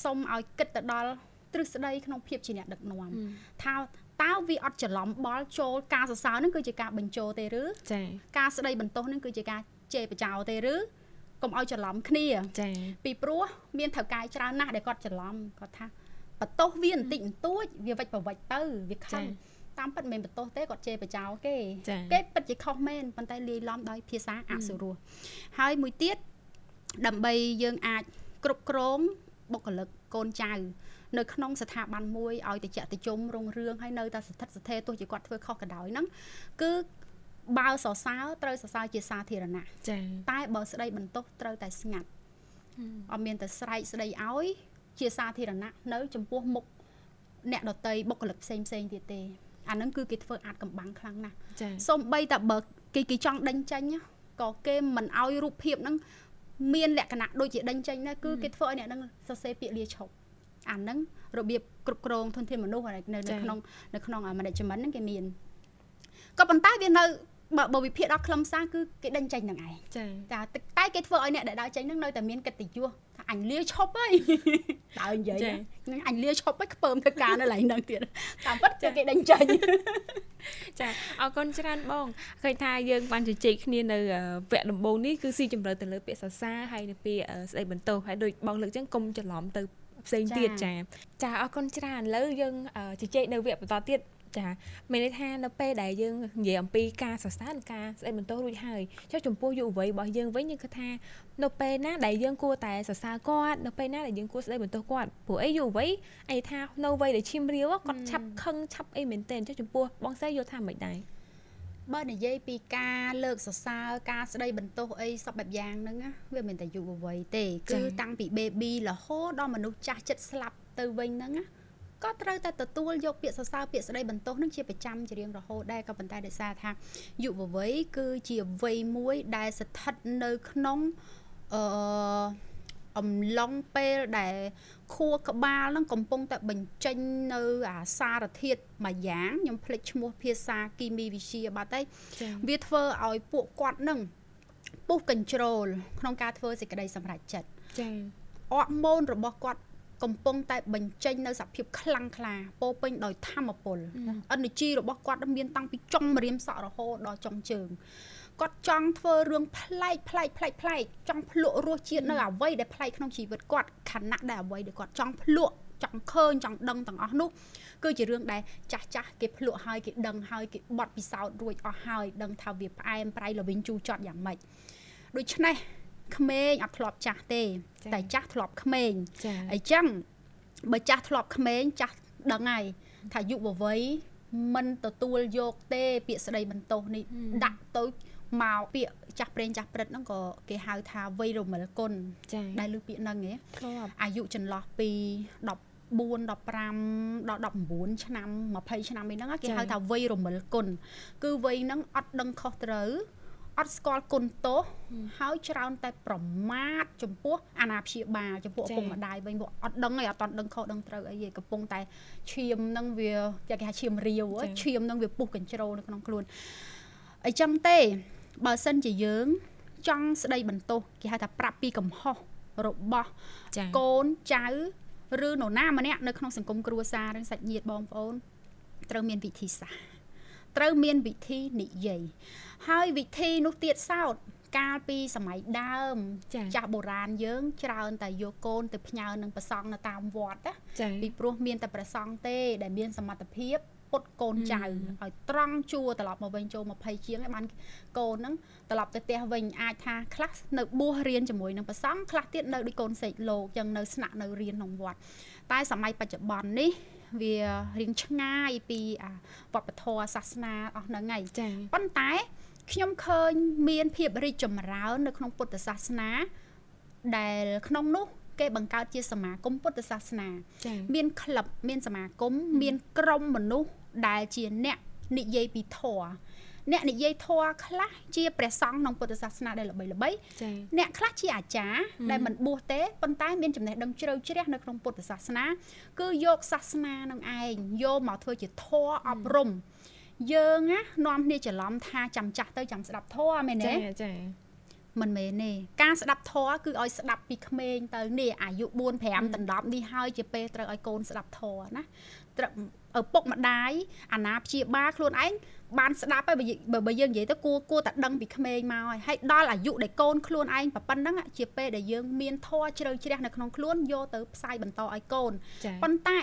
សូមឲ្យគិតទៅដល់ ទ្រឹស្ដីក្នុងភាពជាអ្នកដឹកនាំថាតើវាអត់ច្រឡំបល់ចូលការសរសើរហ្នឹងគឺជាការបញ្ចូលទេឬចា៎ការស្ដីបន្ទោសហ្នឹងគឺជាការជេរបចោទេឬកុំឲ្យច្រឡំគ្នាចា៎ពីព្រោះមានថៅកែច្រើនណាស់ដែលគាត់ច្រឡំគាត់ថាបន្ទោសវាបន្តិចបន្តួចវាវិចប្រវិចទៅវាខឹងតាមពិតមិនមែនបន្ទោសទេគាត់ជេរបចោគេចា៎គេពិតជាខុសមែនប៉ុន្តែលាយឡំដោយភាសាអសុរោះហើយមួយទៀតដើម្បីយើងអាចគ្រប់គ្រងបុគ្គលិកកូនចៅ នៅក្នុងស្ថាប័នមួយឲ្យតិចតិជុំរុងរឿងហើយនៅតែស្ថិតស្ថេរទោះជាគាត់ធ្វើខុសក៏ដោយហ្នឹងគឺបើសរសើរត្រូវសរសើរជាសាធារណៈចា៎តែបើស្ដីបន្ទោសត្រូវតែស្ងាត់អត់មានតែស្រែកស្ដីឲ្យជាសាធារណៈនៅ ចំពោះមុខអ្នកដតីបុគ្គលិកផ្សេងផ្សេងទៀតទេអាហ្នឹងគឺគេធ្វើអាចកំបាំងខ្លាំងណាស់ចា៎សំបីតែបើគេគេចង់ដេញចេញណាក៏គេមិនឲ្យរូបភាពហ្នឹងមានលក្ខណៈដូចជាដេញចេញដែរគឺគេធ្វើឲ្យអ្នកហ្នឹងសរសេរពាក្យលាឈប់ អាហ្នឹងរបៀបគ្រប់គ្រងធនធានមនុស្សនៅនៅក្នុងនៅក្នុង management ហ្នឹងគេមានក៏ប៉ុន្តែវានៅបើបើវិភាគដល់ខ្លឹមសារគឺគេដេញចេញហ្នឹងឯងចា៎ចាតែគេធ្វើឲ្យអ្នកដែលដើរចេញហ្នឹងនៅតែមានកិត្តិយសថាអញលាឈប់ហើយដើរនិយាយហ្នឹងអញលាឈប់ហើយខ្ពើមធ្វើការនៅកន្លែងហ្នឹងទៀតតាមពិតគឺគេដេញចេញចាអរគុណច្រើនបងឃើញថាយើងបានជជែកគ្នានៅអឺវគ្គដំបូងនេះគឺស៊ីជម្រៅទៅលើពាក្យសរសើរហើយនៅពាក្យអឺស្ដីបន្ទោសហើយដូចបងលើកចឹងកុំច្រឡំទៅ ផ្សេងទៀតចាចាអរគុណច្រើនឥឡូវយើងអឺជជែកនៅវគ្គបន្តទៀតចាមានន័យថានៅពេលដែលយើងនិយាយអំពីការសរសើរនិងការស្ដីបន្ទោសរួចហើយចុះចំពោះយុវវ័យរបស់យើងវិញយើងគិតថានៅពេលណាដែលយើងគួរតែសរសើរគាត់នៅពេលណាដែលយើងគួរស្ដីបន្ទោសគាត់ព្រោះអីយុវវ័យអីថានៅវ័យដែលឈាមរាវគាត់ឆាប់ខឹងឆាប់អីមែនទែនចុះចំពោះបងស្រីយល់ថាមិនដែរ បើនិយាយពីការលើកសរសើរការស្ដីបន្ទោសអីសពបែបយ៉ាងហ្នឹងណាវាមិនតែយុវវ័យទេចា៎គឺតាំងពី baby រហូតដល់មនុស្សចាស់ចិត្តស្លាប់ទៅវិញហ្នឹងណាក៏ត្រូវតែទទួលយកពាក្យសរសើរពាក្យស្ដីបន្ទោសហ្នឹងជាប្រចាំជារៀងរហូតដែរក៏ប៉ុន្តែដោយសារថាយុវវ័យគឺជាវ័យមួយដែលស្ថិតនៅក្នុងអឺ អំឡុងពេលដែលខួរក្បាលហ្នឹងកំពុងតែបញ្ចេញនៅអាសារធាតុមួយយ៉ាងខ្ញុំភ្លេចឈ្មោះភាសាគីមីវិទ្យាបាត់ហើយចា៎វាធ្វើឲ្យពួកគាត់នឹងពុះ control ក្នុងការធ្វើសេចក្តីសម្រេចចិត្តចា៎អរម៉ូនរបស់គាត់កំពុងតែបញ្ចេញនៅសភាពខ្លាំងក្លាពោរពេញដោយធម្មពល energy របស់គាត់មានតាំងពីចុងម្រាមសក់រហូតដល់ចុងជើង គាត់ចង់ធ្វើរឿងប្លែកប្លែកប្លែកប្លែកចង់ភ្លក់រសជាតិនៅអ្វីដែលប្លែកក្នុងជីវិតគាត់ខណៈដែលអ្វីដែលគាត់ចង់ភ្លក់ចង់ឃើញចង់ដឹងទាំងអស់នោះគឺជារឿងដែលចាស់ចាស់គេភ្លក់ហើយគេដឹងហើយគេបត់ពិសោធន៍រួចអស់ហើយដឹងថាវាផ្អែមប្រៃល្វីងជូរចត់យ៉ាងម៉េចដូច្នេះក្មេងអត់ធ្លាប់ចាស់ទេ តែចាស់ធ្លាប់ក្មេងចា៎អញ្ចឹងបើចាស់ធ្លាប់ក្មេងចាស់ដឹងហើយថាយុវវ័យមិនទទួលយកទេ ពាក្យស្ដីបន្ទោសនេះដាក់ទៅ មកពាក្យចាស់ប្រេងចាស់ព្រឹត្តហ្នឹងក៏គេហៅថាវ័យរមិលគុណចា៎ដែលលើពាក្យហ្នឹងឯងធ្លាប់អាយុចន្លោះពី14 15ដល់19ឆ្នាំ20ឆ្នាំអីហ្នឹងគេហៅថាវ័យរមិលគុណគឺវ័យហ្នឹងអត់ដឹងខុសត្រូវអត់ស្គាល់គុណទោសហើយច្រើនតែប្រមាថចំពោះអាណាព្យាបាលចំពោះឪពុកម្ដាយវិញពួកអត់ដឹងអីអត់តន់ដឹងខុសដឹងត្រូវអីទេកំពុងតែឈាមនឹងវាគេហៅឈាមរាវឈាមនឹងវាពុះកញ្ជ្រោលនៅក្នុងខ្លួនអីចឹងទេ បើសិនជាយើងចង់ស្ដីបន្ទោសគេហៅថាប្រាប់ពីកំហុសរបស់កូនចៅឬនរណាម្នាក់នៅក្នុងសង្គមគ្រួសារឬសាច់ញាតិបងប្អូនត្រូវមានវិធីសាស្ត្រត្រូវមានវិធីនិយាយហើយវិធីនោះទៀតសោតកាលពីសម័យដើមចាស់បុរាណយើងច្រើនតែយកកូនទៅផ្ញើនឹងប្រសង់នៅតាមវត្តណាពីព្រោះមានតែប្រសង់ទេដែលមានសមត្ថភាព ពុតកូនចៅឲ្យត្រង់ជួរត្រឡប់មកវិញចូល20ជាងបានកូនហ្នឹងត្រឡប់ទៅផ្ទះវិញអាចថាខ្លះនៅបួសរៀនជាមួយនឹងប្រសង់ខ្លះទៀតនៅដូចកូនសេកលោកចឹងនៅស្នាក់នៅរៀនក្នុងវត្តតែសម័យបច្ចុប្បន្ននេះវារៀងឆ្ងាយពីវប្បធម៌សាសនាអស់ហ្នឹងហើយប៉ុន្តែខ្ញុំឃើញមានភាពរីកចម្រើននៅក្នុងពុទ្ធសាសនា ដែលក្នុងនោះគេបង្កើតជាសមាគមពុទ្ធសាសនា មានក្លឹបមានសមាគមមានក្រុមមនុស្ស ដែលជាអ្នកនិយាយពីធម៌អ្នកនិយាយធម៌ខ្លះជាព្រះសង្ឃក្នុងពុទ្ធសាសនាដែលល្បីល្បីអ្នកខ្លះជាអាចារ្យដែលមិនបួសទេប៉ុន្តែមានចំណេះដឹងជ្រៅជ្រះនៅក្នុងពុទ្ធសាសនាគឺយកសាសនានឹងឯងយកមកធ្វើជាធម៌អប់រំយើងណានាំគ្នាច្រឡំថាចាំចាស់ទៅចាំស្ដាប់ធម៌មែនទេចាចាមិនមែនទេការស្ដាប់ធម៌គឺឲ្យស្ដាប់ពីក្មេងទៅនេះអាយុ4 5ដណ្ដប់នេះហើយជាពេលត្រូវឲ្យកូនស្ដាប់ធម៌ណា ឪពុកម្ដាយអាណាព្យាបាលខ្លួនឯងបានស្ដាប់ហើយបើយើងនិយាយទៅគួរគួរតែដឹងពីក្មេងមកហើយហើយដល់អាយុដែលកូនខ្លួនឯងប៉ុណ្ណឹងជាពេលដែលយើងមានធម៌ជ្រៅជ្រះនៅក្នុងខ្លួនយកទៅផ្សាយបន្តឲ្យកូនប៉ុន្តែ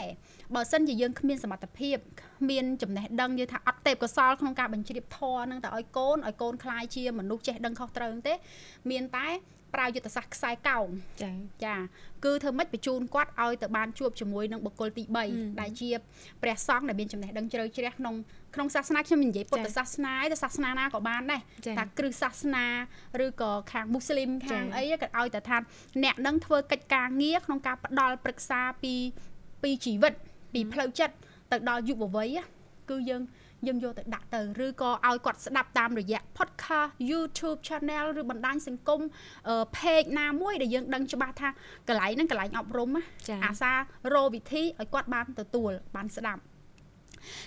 បើសិនជាយើងគ្មានសមត្ថភាពគ្មានចំណេះដឹងនិយាយថាអត់ទេពកោសលក្នុងការបញ្ជ្រាបធម៌នឹងទៅឲ្យកូនឲ្យកូនคลายជាមនុស្សចេះដឹងខុសត្រូវទេមានតែ ប្រើយុទ្ធសាស្ត្រខ្សែកោងចាចាគឺធ្វើម៉េចបញ្ជូនគាត់ឲ្យទៅបានជួបជាមួយនឹងបុគ្គលទី3ដែលជាព្រះសង្ឃដែលមានចំណេះដឹងជ្រៅជ្រះក្នុងក្នុងសាសនាខ្ញុំនិយាយពុទ្ធសាសនាតែសាសនាណាក៏បានដែរថាគ្រឹះសាសនាឬក៏ខាងមូស្លីមខាងអីក៏ឲ្យតែថាអ្នកនឹងធ្វើកិច្ចការងារក្នុងការផ្ដល់ប្រឹក្សាពីពីជីវិតពីផ្លូវចិត្តទៅដល់យុវវ័យគឺយើង យើងយកទៅដាក់ទៅឬក៏ឲ្យគាត់ស្ដាប់តាមរយៈ podcast YouTube channel ឬបណ្ដាញសង្គម page ណាមួយដែលយើងដឹងច្បាស់ថាកន្លែងហ្នឹងកន្លែងអប់រំអាសារោវិធីឲ្យគាត់បានទទួលបានស្ដាប់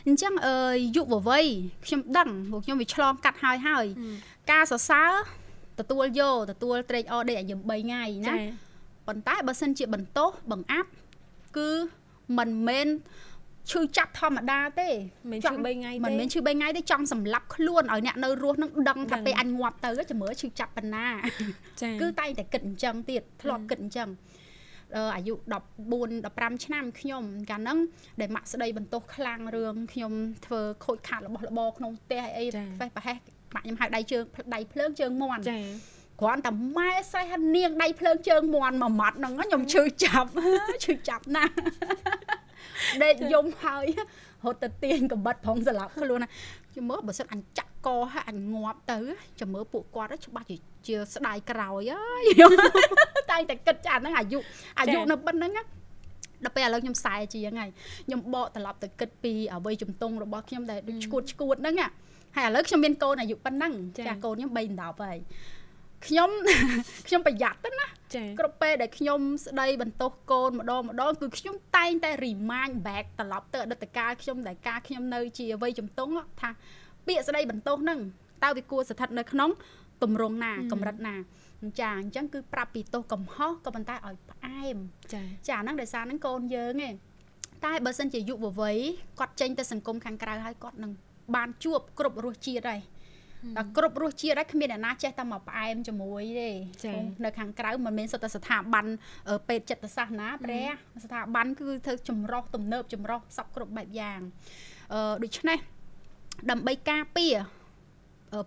អញ្ចឹងអឺយុវវ័យខ្ញុំដឹងពួកខ្ញុំវាឆ្លងកាត់ហើយហើយការសរសើរទទួលយកទទួលត្រេកអរដេកឲ្យយើង3ថ្ងៃណាប៉ុន្តែបើសិនជាបន្ទោសបង្អាប់គឺមិនមែន ឈឺចាប់ធម្មតាទេមិនឈឺ3ថ្ងៃទេមិនមែនឈឺ3ថ្ងៃទេចង់សម្លាប់ខ្លួនឲ្យអ្នកនៅរស់នឹងដឹងថាពេលអញងាប់ទៅជំរឿឈឺចាប់ប៉ុណ្ណាគឺតែងតែគិតអញ្ចឹងទៀតធ្លាប់គិតអញ្ចឹងអាយុ14 15ឆ្នាំខ្ញុំកាលហ្នឹងដែលម៉ាក់ស្ដីបន្ទោសខ្លាំងរឿងខ្ញុំធ្វើខូចខាតរបស់របរក្នុងផ្ទះអីផ្េះប្រហែសម៉ាក់ខ្ញុំហៅដៃជើងដៃភ្លើងជើងមន់ចា គ្រាន់តែម៉ែសេះនាងដៃភ្លើងជើងមន់មួយម៉ាត់ហ្នឹងខ្ញុំឈឺចាប់ឈឺចាប់ណាស់ដេកយំហើយរត់ទៅទាញកំបិតផងស្លាប់ខ្លួនណាជមើបើសិនអញចាក់កហើយអញងាប់ទៅជមើពួកគាត់ច្បាស់ជាជាស្ដាយក្រោយហើយតែតែគិតចាហ្នឹងអាយុអាយុនៅប៉ុណ្្នឹងណាដល់ពេលឥឡូវខ្ញុំខ្សែជាងហើយខ្ញុំបកត្រឡប់ទៅគិតពីអ្វីជំទង់របស់ខ្ញុំដែលដូចឈួតឈួតហ្នឹងហើយឥឡូវខ្ញុំមានកូនអាយុប៉ុណ្ណឹងចាកូនខ្ញុំ3 10ហើយ ខ្ញុំខ្ញុំប្រយ័ត្នទៅណាគ្រប់ពេលដែលខ្ញុំស្ដីបន្ទោសកូនម្ដងម្ដងគឺខ្ញុំតែងតែ remind back ត្រឡប់ទៅអតីតកាលខ្ញុំដែលការខ្ញុំនៅ ជាវ័យជំទង់ថាពាក្យស្ដីបន្ទោសហ្នឹងតើវាគួរស្ថិតនៅក្នុងទម្រង់ណាកម្រិតណាចាអញ្ចឹងគឺប្រាប់ពីទោសកំហុសក៏ប៉ុន្តែឲ្យផ្អែមចាចាហ្នឹងដោយសារហ្នឹងកូនយើងឯងតែបើសិនជាយុវវ័យគាត់ចេញទៅសង្គមខាងក្រៅហើយគាត់នឹងបានជួបគ្រប់រសជាតិហើយ ដល់គ្រប់រសជាតិហើយគ្មានអ្នកណាចេះតែមកផ្អែមជាមួយទេនៅខាងក្រៅមិនមែនសុទ្ធតែស្ថាប័នពេទ្យចិត្តសាស្ត្រណាព្រះស្ថាប័នគឺធ្វើចម្រោះទំនើបចម្រោះសពគ្រប់បែបយ៉ាងអឺដូច្នេះដើម្បីការពារ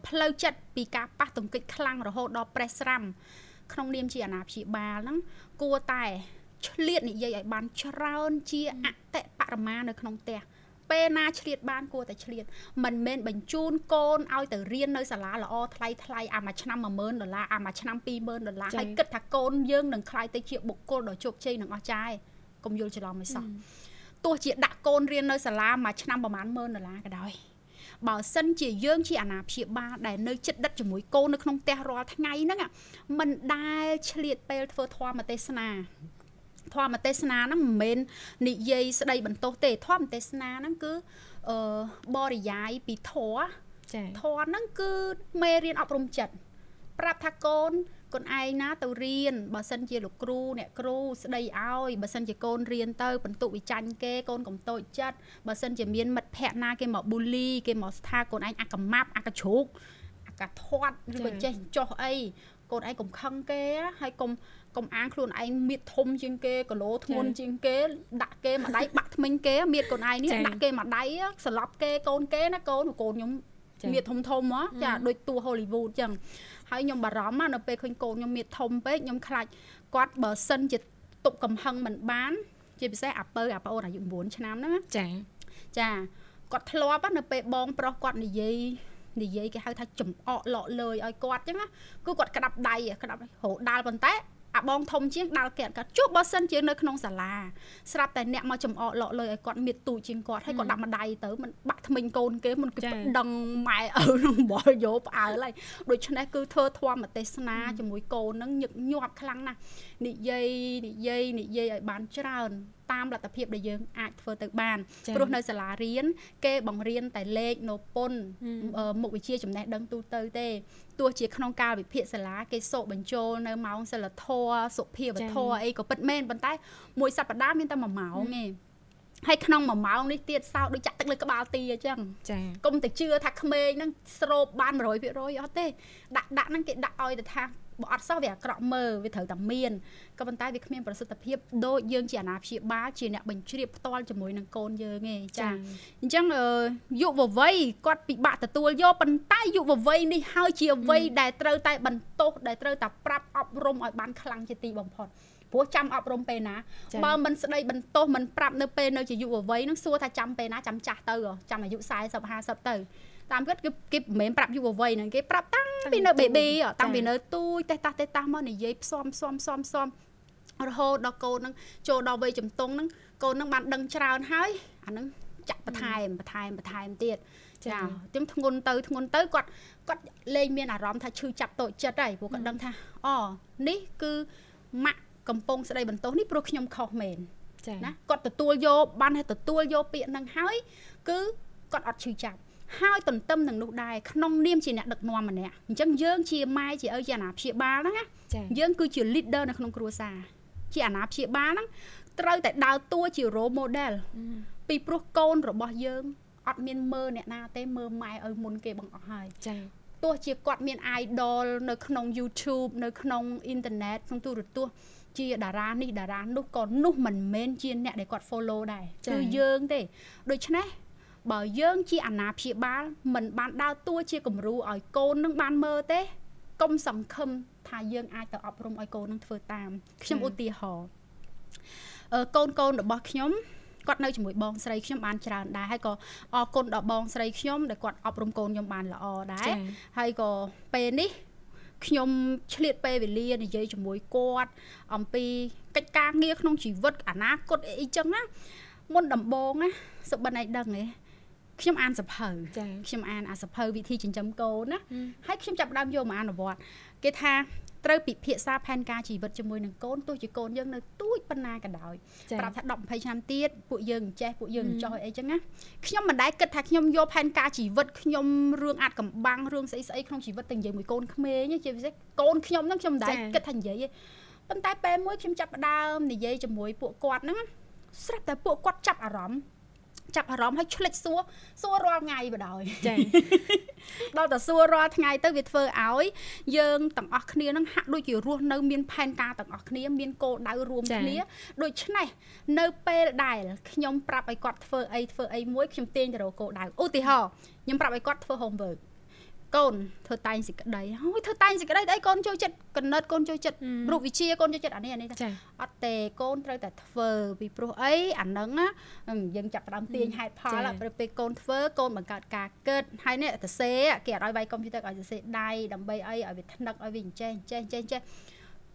ផ្លូវចិត្តពីការប៉ះទង្គិចខ្លាំងរហូតដល់ប្រេះស្រាំក្នុងនាមជាអាណាព្យាបាលហ្នឹងគួរតែឆ្លៀតនិយាយឲ្យបានច្រើនជាអតិបរមានៅក្នុងផ្ទះ ពេលណាឆ្លៀតបានគួរតែឆ្លៀតមិនមែនបញ្ជូនកូនឲ្យទៅរៀននៅសាលាល្អថ្លៃថ្លៃអាមួយឆ្នាំ10000ដុល្លារអាមួយឆ្នាំ20000ដុល្លារហើយគិតថាកូនយើងនឹងខ្លាយទៅជាបុគ្គលដ៏ជោគជ័យនឹងអស់ចាយកុំយល់ច្រឡំឲ្យសោះទោះជាដាក់កូនរៀននៅសាលាមួយឆ្នាំប្រហែល10000ដុល្លារក៏ដោយបើសិនជាយើងជាអាណាព្យាបាលដែលនៅចិត្តដិតជាមួយកូននៅក្នុងផ្ទះរាល់ថ្ងៃហ្នឹងมันដែលឆ្លៀតពេលធ្វើធម៌ទេសនា ធម៌ទេសនាហ្នឹងមិនមែននិយាយស្ដីបន្ទោសទេធម៌ទេសនាហ្នឹងគឺអឺបរិយាយពីធម៌ចាធម៌ហ្នឹងគឺមេរៀនអប់រំចិត្តប្រាប់ថាកូនកូនឯងណាទៅរៀនបើសិនជាលោកគ្រូអ្នកគ្រូស្ដីឲ្យបើសិនជាកូនរៀនទៅបន្ទុកវិចាញ់គេកូនកុំតូចចិត្តបើសិនជាមានមិត្តភ័ក្ដិណាគេមកប៊ូលីគេមកស្ថាកូនឯងអាកំម៉ាប់អាកជ្រូកអាកាធាត់ឬក៏ចេះចោះអីកូនឯងកុំខឹងគេហើយកុំ កុំអាងខ្លួនឯងមៀតធំជាងគេគីឡូធ្ងន់ជាងគេ ដាក់គេមួយដៃបាក់ថ្មិញគេមៀតកូនឯងនេះដាក់គេមួយដៃស្លាប់គេកូនគេណាកូនកូនខ្ញុំមៀតធំធំហ៎ចាដូចតួ Hollywood ចឹងហើយខ្ញុំបារម្ភណានៅពេលឃើញកូនខ្ញុំមានធំពេកខ្ញុំខ្លាចគាត់បើសិនជាទប់កំហឹងមិនបាន ជាពិសេសអាពៅអាប្អូនអាយុ9ឆ្នាំហ្នឹងចាចាគាត់ធ្លាប់នៅពេលបងប្រុសគាត់និយាយនិយាយគេហៅថាចំអកលក់លើយឲ្យគាត់ចឹងណាគឺគាត់ក្តាប់ដៃក្តាប់រោដាល់ប៉ុន្តែ អាបងធំជាងដាល់កែគាត់ជួបបើសិនជានៅក្នុងសាលាស្រាប់តែអ្នកមកចំអកលក់លើឲ្យគាត់មានទូជាងគាត់ហើយគាត់ដាក់ម្ដាយទៅមិនបាក់ថ្មិញកូនគេមិនគេដឹងម៉ែឪនឹងបលយោផ្អើលហើយដូច្នេះគឺធ្វើធម៌ទេសនាជាមួយកូននឹងញឹកញាប់ខ្លាំងណាស់និយាយនិយាយនិយាយឲ្យបានច្រើន តាមលទ្ធភាពដែលយើងអាចធ្វើទៅបានព្រោះនៅសាលារៀនគេបង្រៀនតែលេខនៅពុនមុខវិជ្ជាចំណេះដឹងទូទៅទេទោះជាក្នុងការវិភាគសាលាគេសោកបញ្ចូលនៅម៉ោងសិលធម៌សុភាវធម៌អីក៏ពិតមែនប៉ុន្តែមួយសប្តាហ៍មានតែ1ម៉ោងទេហើយក្នុងមួយម៉ោងនេះទៀតសោដូចចាក់ទឹកលើក្បាលទីអញ្ចឹងចាកុំតែជឿថាក្មេងហ្នឹងស្រូបបាន100%អត់ទេដាក់ដាក់ហ្នឹងគេដាក់ឲ្យទៅថា បើអត់សោះវាអាក្រក់មើលវាត្រូវតែមានក៏ប៉ុន្តែវាគ្មានប្រសិទ្ធភាពដូចយើងជាអាណាព្យាបាលជាអ្នកបញ្ជ្រាបផ្ទាល់ជាមួយនឹងកូនយើងឯងចាអញ្ចឹងយុវវ័យគាត់ពិបាកទទួលយកប៉ុន្តែយុវវ័យនេះហើយជាវ័យដែលត្រូវតែបន្ទោសដែលត្រូវតែប្រាប់អប់រំឲ្យបានខ្លាំងជាទីបំផុតព្រោះចាំអប់រំពេលណាបើមិនស្ដីបន្ទោសមិនប្រាប់នៅពេលនៅជាយុវវ័យនឹងសួរថាចាំពេលណាចាំចាស់ទៅចាំអាយុ40 50ទៅ តាមគាត់គឺគេមិនមែនប្រាប់យុវវ័យហ្នឹងគេប្រាប់តាំងពីនៅ baby តាំងពីនៅទូចតេះតាស់តេះតាស់មកនិយាយផ្សំផ្សំផ្សំផ្សំរហូតដល់កូនហ្នឹងចូលដល់វ័យជំទង់ហ្នឹងកូនហ្នឹងបានដឹងច្រើនហើយអាហ្នឹងចាក់បន្ថែមបន្ថែមបន្ថែមទៀតចាទាំងធ្ងន់ទៅធ្ងន់ទៅគាត់គាត់លែងមានអារម្មណ៍ថាឈឺចាប់តូចចិត្តហើយព្រោះគាត់ដឹងថាអូនេះគឺម៉ាក់កំពុងស្ដីបន្ទោសនេះព្រោះខ្ញុំខុសមែនចាណាគាត់ទទួលយកបានតែទទួលយកពាក្យហ្នឹងហើយគឺគាត់អត់ឈឺចាប់ ហើយទន្ទឹមនឹងនោះដែរក្នុងនាមជាអ្នកដឹកនាំម្នាក់អញ្ចឹងយើងជាម៉ែជាឪជាអាណាព្យាបាលហ្នឹងណាយើងគឺជា leader នៅក្នុងគ្រួសារជាអាណាព្យាបាលហ្នឹងត្រូវតែដើរតួជា role model ពីព្រោះកូនរបស់យើងអត់មានមើលអ្នកណាទេមើលម៉ែឪមុនគេបង្អស់ហើយចា៎ទោះជាគាត់មាន idol នៅក្នុង YouTube នៅក្នុងអ៊ីនធឺណិតក្នុងទូរទស្សន៍ជាតារានេះតារានោះក៏នោះមិនមែនជាអ្នកដែលគាត់ follow ដែរគឺយើងទេដូច្នេះ បើយើងជាអាណាព្យាបាលមិនបានដើរតួជាគំរូឲ្យកូននឹងបានមើលទេកុំសង្ឃឹមថាយើងអាចទៅអប់រំឲ្យកូននឹងធ្វើតាមខ្ញុំឧទាហរណ៍អឺកូនកូនរបស់ខ្ញុំគាត់នៅជាមួយបងស្រីខ្ញុំបានច្រើនដែរហើយក៏អរគុណដល់បងស្រីខ្ញុំដែលគាត់អប់រំកូនខ្ញុំបានល្អដែរហើយក៏ពេលនេះខ្ញុំឆ្លៀតពេលវេលានិយាយជាមួយគាត់អំពីកិច្ចការងារក្នុងជីវិតអនាគតអីចឹងណាមុនដំបូងណាសុបិនឯងដឹងទេ ខ្ញុំអានសភៅខ្ញុំអានអាសភៅវិធីចិញ្ចឹមកូនណាហើយខ្ញុំចាប់ផ្ដើមយកមកអនុវត្តគេថាត្រូវពិភាក្សាផែនការជីវិតជាមួយនឹងកូនទោះជាកូនយើងនៅទូចប៉ុណ្ណាក៏ដោយប្រាប់ថា10 20ឆ្នាំទៀតពួកយើងចេះពួកយើងចោះអីចឹងណាខ្ញុំមិនដែលគិតថាខ្ញុំយកផែនការជីវិតខ្ញុំរឿងអាចកំបាំងរឿងស្អីស្អីក្នុងជីវិតទៅនិយាយមួយកូនក្មេងជាពិសេសកូនខ្ញុំហ្នឹងខ្ញុំមិនដែលគិតថានិយាយទេប៉ុន្តែពេលមួយខ្ញុំចាប់ផ្ដើមនិយាយជាមួយពួកគាត់ហ្នឹងស្រាប់តែពួកគាត់ចាប់អារម្មណ៍ ចាប់អារម្មណ៍ឲ្យឆ្លិចសួរសួររាល់ថ្ងៃបដ ாய் ចាដល់តែសួររាល់ថ្ងៃទៅវាធ្វើឲ្យយើងទាំងអស់គ្នានឹងហាក់ដូចជារស់នៅមានផែនការទាំងអស់គ្នាមានគោលដៅរួមគ្នាដូច្នេះនៅពេលដែលខ្ញុំប្រាប់ឲ្យគាត់ធ្វើអីធ្វើអីមួយខ្ញុំទាញទៅរកគោលដៅឧទាហរណ៍ខ្ញុំប្រាប់ឲ្យគាត់ធ្វើ homework កូនធ្វើតែងសេចក្តីហើយធ្វើតែងសេចក្តីអីកូនចូលចិត្តកណិតកូនចូលចិត្តរូបវិជាកូនចូលចិត្តអានេះអានេះអត់ទេកូនត្រូវតែធ្វើពីព្រោះអីអានឹងយើងចាប់ផ្ដើមទាញហេតុផលពេលកូនធ្វើកូនបង្កើតការគិតហើយនេះសរសេរគេអត់ឲ្យវាយកុំព្យូទ័រឲ្យសរសេរដៃដើម្បីអីឲ្យវាថ្នឹកឲ្យវាចេះចេះចេះចេះ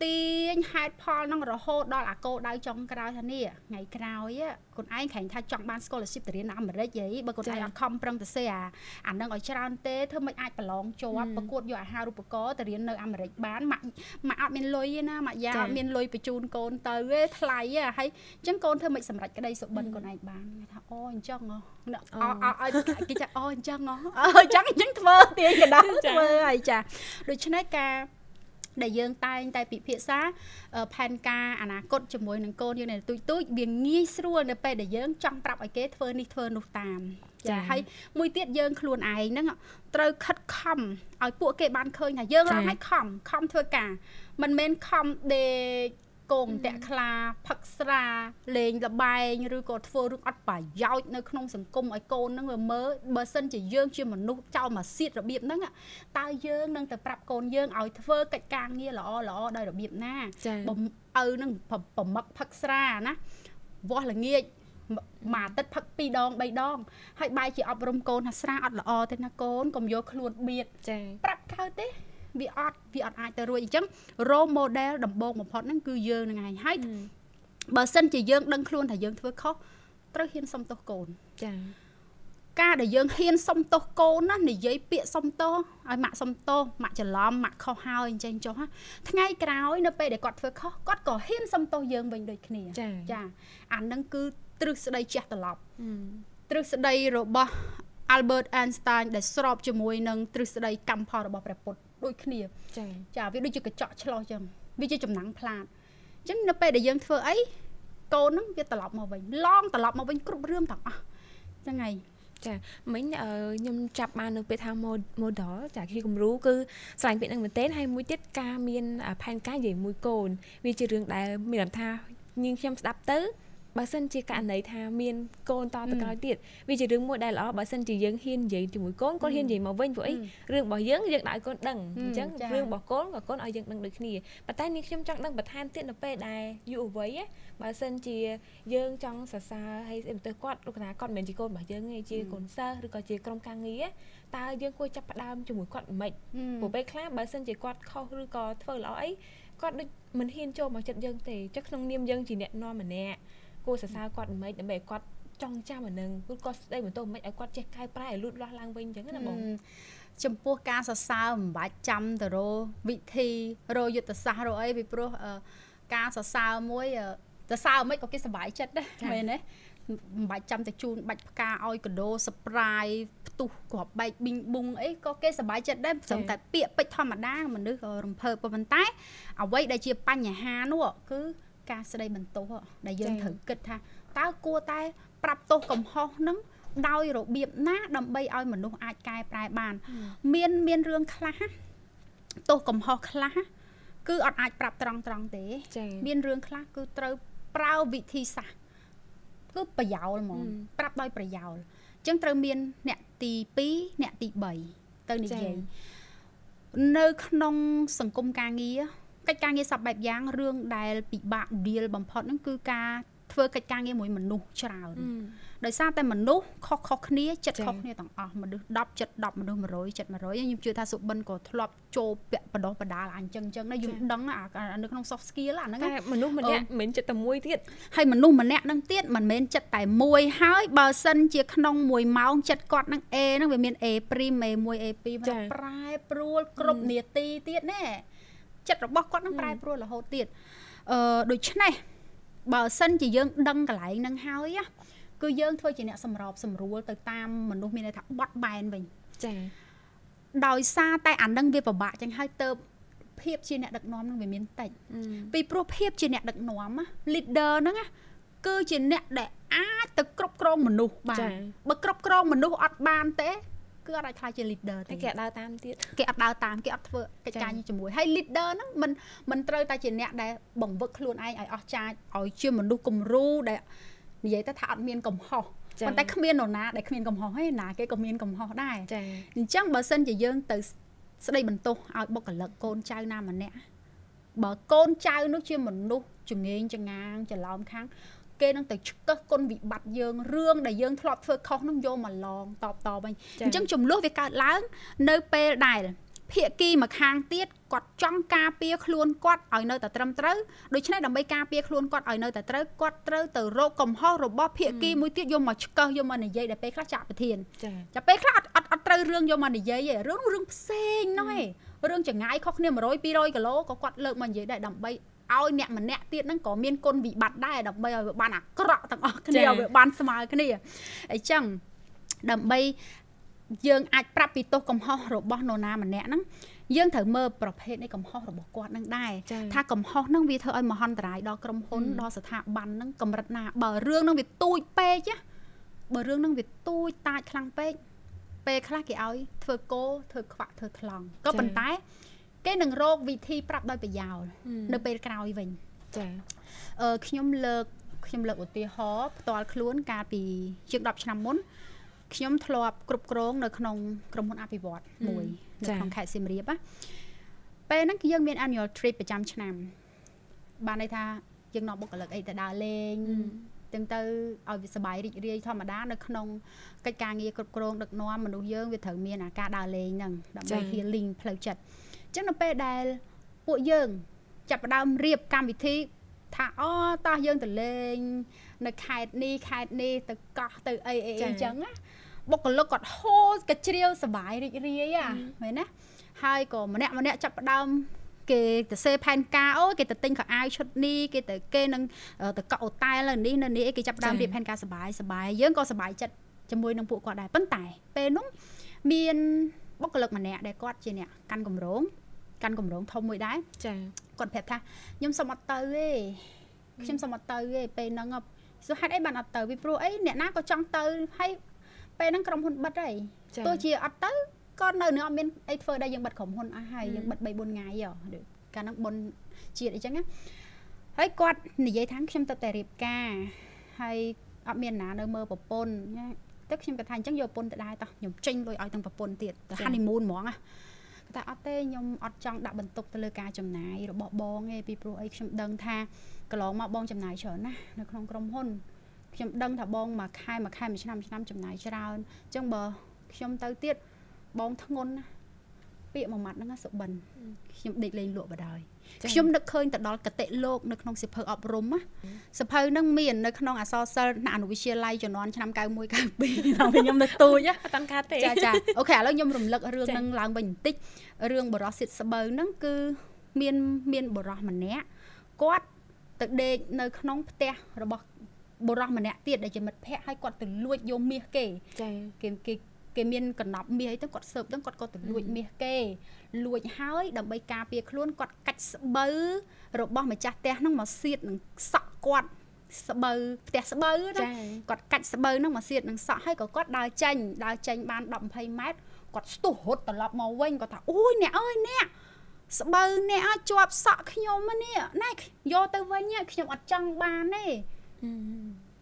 ទាញហេតុផលហ្នឹងរហូតដល់អាគោដៅចុងក្រោយថានេះថ្ងៃក្រោយខ្លួនឯងក្រែងថាចង់បាន scholarship ទៅរៀននៅអាមេរិកយីបើខ្លួនឯងអត់ខំប្រឹងទៅសេអាអាហ្នឹងឲ្យច្រើនទេធ្វើមិនអាចប្រឡងជាប់ប្រកួតយកអាហារូបករណ៍ទៅរៀននៅអាមេរិកបានម៉ាក់ម៉ាក់អត់មានលុយទេណាម៉ាក់យ៉ាអត់មានលុយបញ្ជូនកូនទៅទេថ្លៃហ៎ហើយអញ្ចឹងកូនធ្វើមិនសម្រេចក្តីសុបិនខ្លួនឯងបានគេថាអូអញ្ចឹងហ៎អអអគេចាអូអញ្ចឹងហ៎អញ្ចឹងអញ្ចឹងធ្វើទាញកណ្ដាលធ្វើហើយចាដូច្នេះការ ដែលយើងតែងតែពិភាក្សាផែនការអនាគតជាមួយនឹងកូនយើងនៅទូចទូចវាងាយស្រួលនៅពេលដែលយើងចង់ប្រាប់ឲ្យគេធ្វើនេះធ្វើនោះតាមចាហើយមួយទៀតយើងខ្លួនឯងហ្នឹងត្រូវខិតខំឲ្យពួកគេបានឃើញថាយើងរកឲ្យខំខំធ្វើការមិនមែនខំដេក គងតាក់ខ្លាផឹកស្រាលេងលបែងឬក៏ធ្វើរឿងអត់ប្រយោជន៍នៅក្នុងសង្គមឲ្យកូននឹងវាមើលបើសិនជាយើងជាមនុស្សចោលមកសៀតរបៀបហ្នឹងតើយើងនឹងទៅប្រាប់កូនយើងឲ្យធ្វើកិច្ចការងារល្អល្អដោយរបៀបណាបំឪនឹងប្រមឹកផឹកស្រាណាវាស់ល្ងាចមួយអាទិត្យផឹក2ដង3ដងហើយបាយជាអប់រំកូនថាស្រាអត់ល្អទេណាកូនកុំយកខ្លួនបៀតចាប្រាប់កើតទេ វាអត់វាអត់អាចទៅរួចអញ្ចឹង role model ដំបូងបំផុតហ្នឹងគឺយើងនឹងឯងហើយបើសិនជាយើងដឹងខ្លួនថាយើងធ្វើខុសត្រូវហ៊ានសុំទោសកូនចា៎ការដែលយើងហ៊ានសុំទោសកូនណានិយាយពាក្យសុំទោសឲ្យម៉ាក់សុំទោសម៉ាក់ច្រឡំម៉ាក់ខុសហើយអញ្ចឹងចុះថ្ងៃក្រោយនៅពេលដែលគាត់ធ្វើខុសគាត់ក៏ហ៊ានសុំទោសយើងវិញដូចគ្នាចាអានឹងគឺទ្រឹស្ដីជះត្រឡប់ទ្រឹស្ដីរបស់ Albert Einstein ដែលស្របជាមួយនឹងទ្រឹស្ដីកម្មផលរបស់ព្រះពុទ្ធ ដូចគ្នាចាចាវាដូចជាកញ្ចក់ឆ្លោះចឹងវាជាចំណាំងផ្លាតអញ្ចឹងនៅពេលដែលយើងធ្វើអីកូនហ្នឹងវាត្រឡប់មកវិញឡងត្រឡប់មកវិញគ្រប់រឿងទាំងអស់ហ្នឹងហើយចាមិញខ្ញុំចាប់បាននៅពេលថា model ចាជាគំរូគឺស្រឡាញ់ពាក្យហ្នឹងមែនទែនហើយមួយទៀតការមានផែនការនិយាយមួយកូន វាជារឿងដែលមានថាញៀងខ្ញុំស្ដាប់ទៅ បើសិនជាករណីថាមានកូនតទៅក្រោយទៀតវាជារឿងមួយដែលល្អបើសិនជាយើងហ៊ាននិយាយជាមួយកូនកូនហ៊ាននិយាយមកវិញព្រោះអីរឿងរបស់យើងយើងដាក់ឲ្យកូនដឹងអញ្ចឹងរឿងរបស់កូនក៏កូនឲ្យយើងដឹងដូចគ្នាប៉ុន្តែនេះខ្ញុំចង់ដឹងបន្ថែមទៀតនៅពេលដែលយុវវ័យបើសិនជាយើងចង់សរសើរឲ្យស្អីទៅគាត់លោកណាគាត់មិនមែនជាកូនរបស់យើងទេជាកូនសិស្សឬក៏ជាក្រុមការងារតើយើងគួរចាប់ផ្ដើមជាមួយគាត់មិនព្រោះពេលខ្លះបើសិនជាគាត់ខុសឬក៏ធ្វើល្អអីគាត់ដូចមិនហ៊ានចូលមកចិត្តយើងទេចុះក្នុងនាមយើងជាអ្នកនាំម្នាក់ គួរសរសើរគាត់មិនដើម្បីឲ្យគាត់ចង់ចាំអានឹងគឺគាត់ស្ដីបន្ទោសមិនឲ្យគាត់ចេះកែប្រែឲ្យលូតលាស់ឡើងវិញអញ្ចឹងណាបងចំពោះការសរសើរមិនបាច់ចាំទៅរវិធីរយុទ្ធសាស្ត្ររអីពីព្រោះការសរសើរមួយសរសើរមិនក៏គេសប្បាយចិត្តដែរមែនទេមិនបាច់ចាំតែជូនបាច់ផ្កាឲ្យកដោសប្រាយផ្ទុះគ្រាប់បែកប៊ីងប៊ុងអីក៏គេសប្បាយចិត្តដែរព្រមតែពាក្យពេចធម្មតាមនុស្សក៏រំភើបប៉ុន្តែអ្វីដែលជាបញ្ហានោះគឺ ការស្ដីបន្ទោសដែលយើងត្រូវគិតថាតើគួរតែប្រាប់ទោសកំហុសហ្នឹងដោយរបៀបណាដើម្បីឲ្យមនុស្សអាចកែប្រែបាន មានមានរឿងខ្លះទោសកំហុសខ្លះគឺអត់អាចប្រាប់ត្រង់ត្រង់ទេ មានរឿងខ្លះគឺត្រូវប្រើវិធីសាស្ត្រគឺប្រយោលហ្មងប្រាប់ដោយប្រយោលអញ្ចឹងត្រូវមានអ្នកទី2អ្នកទី3ទៅនិយាយនៅក្នុងសង្គមការងារ កិច្ចការងារសពបែបយ៉ាងរឿងដែលពិបាក deal បំផុតហ្នឹងគឺការធ្វើកិច្ចការងារមួយមនុស្សច្រើនដោយសារតែមនុស្សខុសខុសគ្នាចិត្តខុសគ្នាទាំងអស់មនុស្ស10ចិត្ត10មនុស្ស100ចិត្ត100ខ្ញុំជឿថាសុបិនក៏ធ្លាប់ចូលពាក់បដោះបដាលអញ្ចឹងអញ្ចឹងដែរយើងដឹងនៅក្នុង soft skill អាហ្នឹងតែមនុស្សម្នាក់មិនមែនចិត្តតែមួយទៀតហើយមនុស្សម្នាក់ហ្នឹងទៀតមិនមែនចិត្តតែមួយហើយបើសិនជាក្នុង1ម៉ោងចិត្តគាត់ហ្នឹង A ហ្នឹងវាមាន A prim A1 A2 ប្រែប្រួលគ្រប់នាទីទៀតណែ ចិត្តរបស់គាត់នឹងប្រែប្រួលរហូតទៀតអឺដូច្នេះបើសិនជាយើងដឹងកន្លែងហ្នឹងហើយគឺយើងធ្វើជាអ្នកសម្របសម្រួលទៅតាមមនុស្សមានន័យថាបត់បែនវិញចា៎ដោយសារតែអានឹងវាពិបាកចឹងហើយទៅភាពជាអ្នកដឹកនាំនឹងវាមានតិចពីព្រោះភាពជាអ្នកដឹកនាំ leader ហ្នឹងគឺជាអ្នកដែលអាចទៅគ្រប់គ្រងមនុស្សបានបើគ្រប់គ្រងមនុស្សអត់បានទេ គឺអត់អាចខ្លាចជា leader ទេគេអត់ដើរតាមទៀតគេអត់ដើរតាមគេអត់ធ្វើកិច្ចការជាមួយហើយ leader ហ្នឹងមិនមិនត្រូវតែជាអ្នកដែលបង្វឹកខ្លួនឯងឲ្យអស់ចាចឲ្យជាមនុស្សគំរូដែលនិយាយទៅថាអត់មានកំហុសប៉ុន្តែគ្មាននរណាដែលគ្មានកំហុសទេណាគេក៏មានកំហុសដែរអញ្ចឹងបើសិនជាយើងទៅស្ដីបន្ទោសឲ្យបុគ្គលិកកូនចៅណាម្នាក់បើកូនចៅនោះជាមនុស្សចងេងចងាងច្រឡោមខាង គេនឹងទៅឆ្កឹះគុណវិបត្តិយើងរឿងដែលយើងធ្លាប់ធ្វើខុសនឹងយកមកឡងតបតបវិញអញ្ចឹងចំនួនវាកើតឡើង នៅពេលដែលភាគីម្ខាងទៀតគាត់ចង់ការពារខ្លួនគាត់ឲ្យនៅតែត្រឹមត្រូវដូច្នេះដើម្បីការពារខ្លួនគាត់ឲ្យនៅតែត្រូវគាត់ត្រូវទៅរកកំហុសរបស់ភាគីមួយទៀតយកមកឆ្កឹះយកមកនិយាយដែលពេលខ្លះចាក់ប្រធានចាចាពេលខ្លះអត់អត់អត់ត្រូវរឿងយកមកនិយាយទេរឿងរឿងផ្សេងណោះឯងរឿងចងាយខុសគ្នា100 200គីឡូក៏គាត់លើកមកនិយាយដែរដើម្បី ឲ្យអ្នកម្នាក់ទៀតហ្នឹងក៏មានគុណវិបត្តិដែរដើម្បីឲ្យវាបានអាក្រក់ទាំងអស់គ្នាឲ្យវាបានស្មើគ្នាអញ្ចឹងដើម្បីយើងអាចប្រាប់ពីទោសកំហុសរបស់នរណាម្នាក់ហ្នឹងយើងត្រូវមើលប្រភេទនៃកំហុសរបស់គាត់ហ្នឹងដែរចា៎ថាកំហុសហ្នឹងវាធ្វើឲ្យមហន្តរាយដល់ក្រុមហ៊ុនដល់ស្ថាប័នហ្នឹងកម្រិតណាបើរឿងហ្នឹងវាទូចពេកណាបើរឿងហ្នឹងវាទូចតាចខ្លាំងពេកពេលខ្លះគេឲ្យធ្វើគោធ្វើខ្វាក់ធ្វើថ្លង់ក៏ប៉ុន្តែ គេនឹងរកវិធីប្រាប់ដោយប្រយោលនៅពេលក្រោយវិញចាអឺខ្ញុំលើកខ្ញុំលើកឧទាហរណ៍ផ្ទាល់ខ្លួនកាលពីជាង10ឆ្នាំមុនខ្ញុំធ្លាប់គ្រប់គ្រងនៅក្នុងក្រុមហ៊ុនអភិវឌ្ឍន៍មួយនៅក្នុងខេត្តសៀមរាបណាពេលហ្នឹងគឺយើងមាន annual trip ប្រចាំឆ្នាំបានន័យថាយើងនាំបុគ្គលិកអីទៅដើរលេងទាំងទៅឲ្យវាសប្បាយរីករាយធម្មតានៅក្នុងកិច្ចការងារគ្រប់គ្រងដឹកនាំមនុស្សយើងវាត្រូវមានអាការដើរលេងហ្នឹងដើម្បី healing ផ្លូវចិត្តអញ្ចឹងនៅពេលដែលពួកយើងចាប់ផ្ដើមរៀបកម្មវិធីថាអូតោះយើងទៅលេង នៅខេត្តនេះខេត្តនេះទៅកោះទៅអីអីអញ្ចឹងណាបុគ្គលិកគាត់ហូរកាជ្រាវសបាយរីករាយហ่ะមែនណាហើយក៏ម្នាក់ម្នាក់ចាប់ផ្ដើមគេទៅសេផែនការអូគេទៅទិញខោអាវឈុតនេះគេទៅគេនឹងទៅកក់អូតែលនៅនេះនៅនេះអីគេចាប់ផ្ដើមរៀបផែនការសបាយសបាយយើងក៏សបាយចិត្តជាមួយនឹងពួកគាត់ដែរប៉ុន្តែពេលនោះមានបុគ្គលិកម្នាក់ដែលគាត់ជាអ្នកកាន់កម្រង កាន់កម្រងធំមួយដែរចាគាត់ប្រាប់ថាខ្ញុំសុំអត់ទៅទេខ្ញុំសុំអត់ទៅទេពេលហ្នឹងសួរហេតុអីបានអត់ទៅពីព្រោះអីអ្នកណាក៏ចង់ទៅហើយពេលហ្នឹងក្រុមហ៊ុនបិទហើយចាទោះជាអត់ទៅក៏នៅនឹងអត់មានអីធ្វើដែរយើងបិទក្រុមហ៊ុនអស់ហើយយើងបិទ3 4ថ្ងៃហ៎ដូចកាលហ្នឹងបុនជាតិអីចឹងណាហើយគាត់និយាយថាខ្ញុំទៅតែរៀបការហើយអត់មានណានៅមើលប្រពន្ធណាទៅខ្ញុំគាត់ថាអញ្ចឹងយកប្រពន្ធទៅដែរតោះខ្ញុំចេញលុយឲ្យទាំងប្រពន្ធទៀតទៅ honeymoon ហ្មងណា តែអត់ទេខ្ញុំអត់ចង់ដាក់បន្ទុកទៅលើការចំណាយរបស់បងទេពីព្រោះអីខ្ញុំដឹងថាកន្លងមកបងចំណាយច្រើនណាស់នៅក្នុងក្រុមហ៊ុនខ្ញុំដឹងថាបងមួយខែមួយខែមួយឆ្នាំមួយឆ្នាំចំណាយច្រើនអញ្ចឹងបើខ្ញុំទៅទៀតបងធ្ងន់ណាស់ពាក្យមួយម៉ាត់ហ្នឹងណាសុបិនខ្ញុំដេកលេងលក់បដ ாய் ខ្ញុំនឹកឃើញទៅដល់កតិលោកនៅក្នុងសិភៅអប់រំណាសិភៅហ្នឹងមាននៅក្នុងអក្សរសិល្ប៍អនុវិទ្យាល័យជំនាន់ឆ្នាំ91 92ដល់ពេលខ្ញុំនៅទូចណាអត់តាន់ខាតទេចាចាអូខេឥឡូវខ្ញុំរំលឹករឿងចាហ្នឹងឡើងវិញបន្តិចរឿងបរោះសិទ្ធស្បូវហ្នឹងគឺមានមានបរោះម្នាក់គាត់ទៅដេកនៅក្នុងផ្ទះរបស់បរោះម្នាក់ទៀតដែលជាមិត្តភ័ក្តិហើយគាត់ទៅលួចយកមាសគេចាគេគេគេមានកណ្ដប់មាសអីទៅគាត់សើបទៅគាត់ក៏ទៅលួចមាសគេ លួចហើយដើម្បីការពារខ្លួនគាត់កាច់ស្បូវរបស់ម្ចាស់ផ្ទះហ្នឹងមកសៀតនឹងសក់គាត់ស្បូវផ្ទះស្បូវណាចាគាត់កាច់ស្បូវហ្នឹងមកសៀតនឹងសក់ហើយក៏គាត់ដើរចេញដើរចេញបាន10 20ម៉ែត្រគាត់ស្ទុះរត់ត្រឡប់មកវិញគាត់ថាអូយអ្នកអើយអ្នកស្បូវអ្នកអើយជាប់សក់ខ្ញុំហ្នឹងនេះណែយកទៅវិញហ៎ខ្ញុំអត់ចង់បានទេ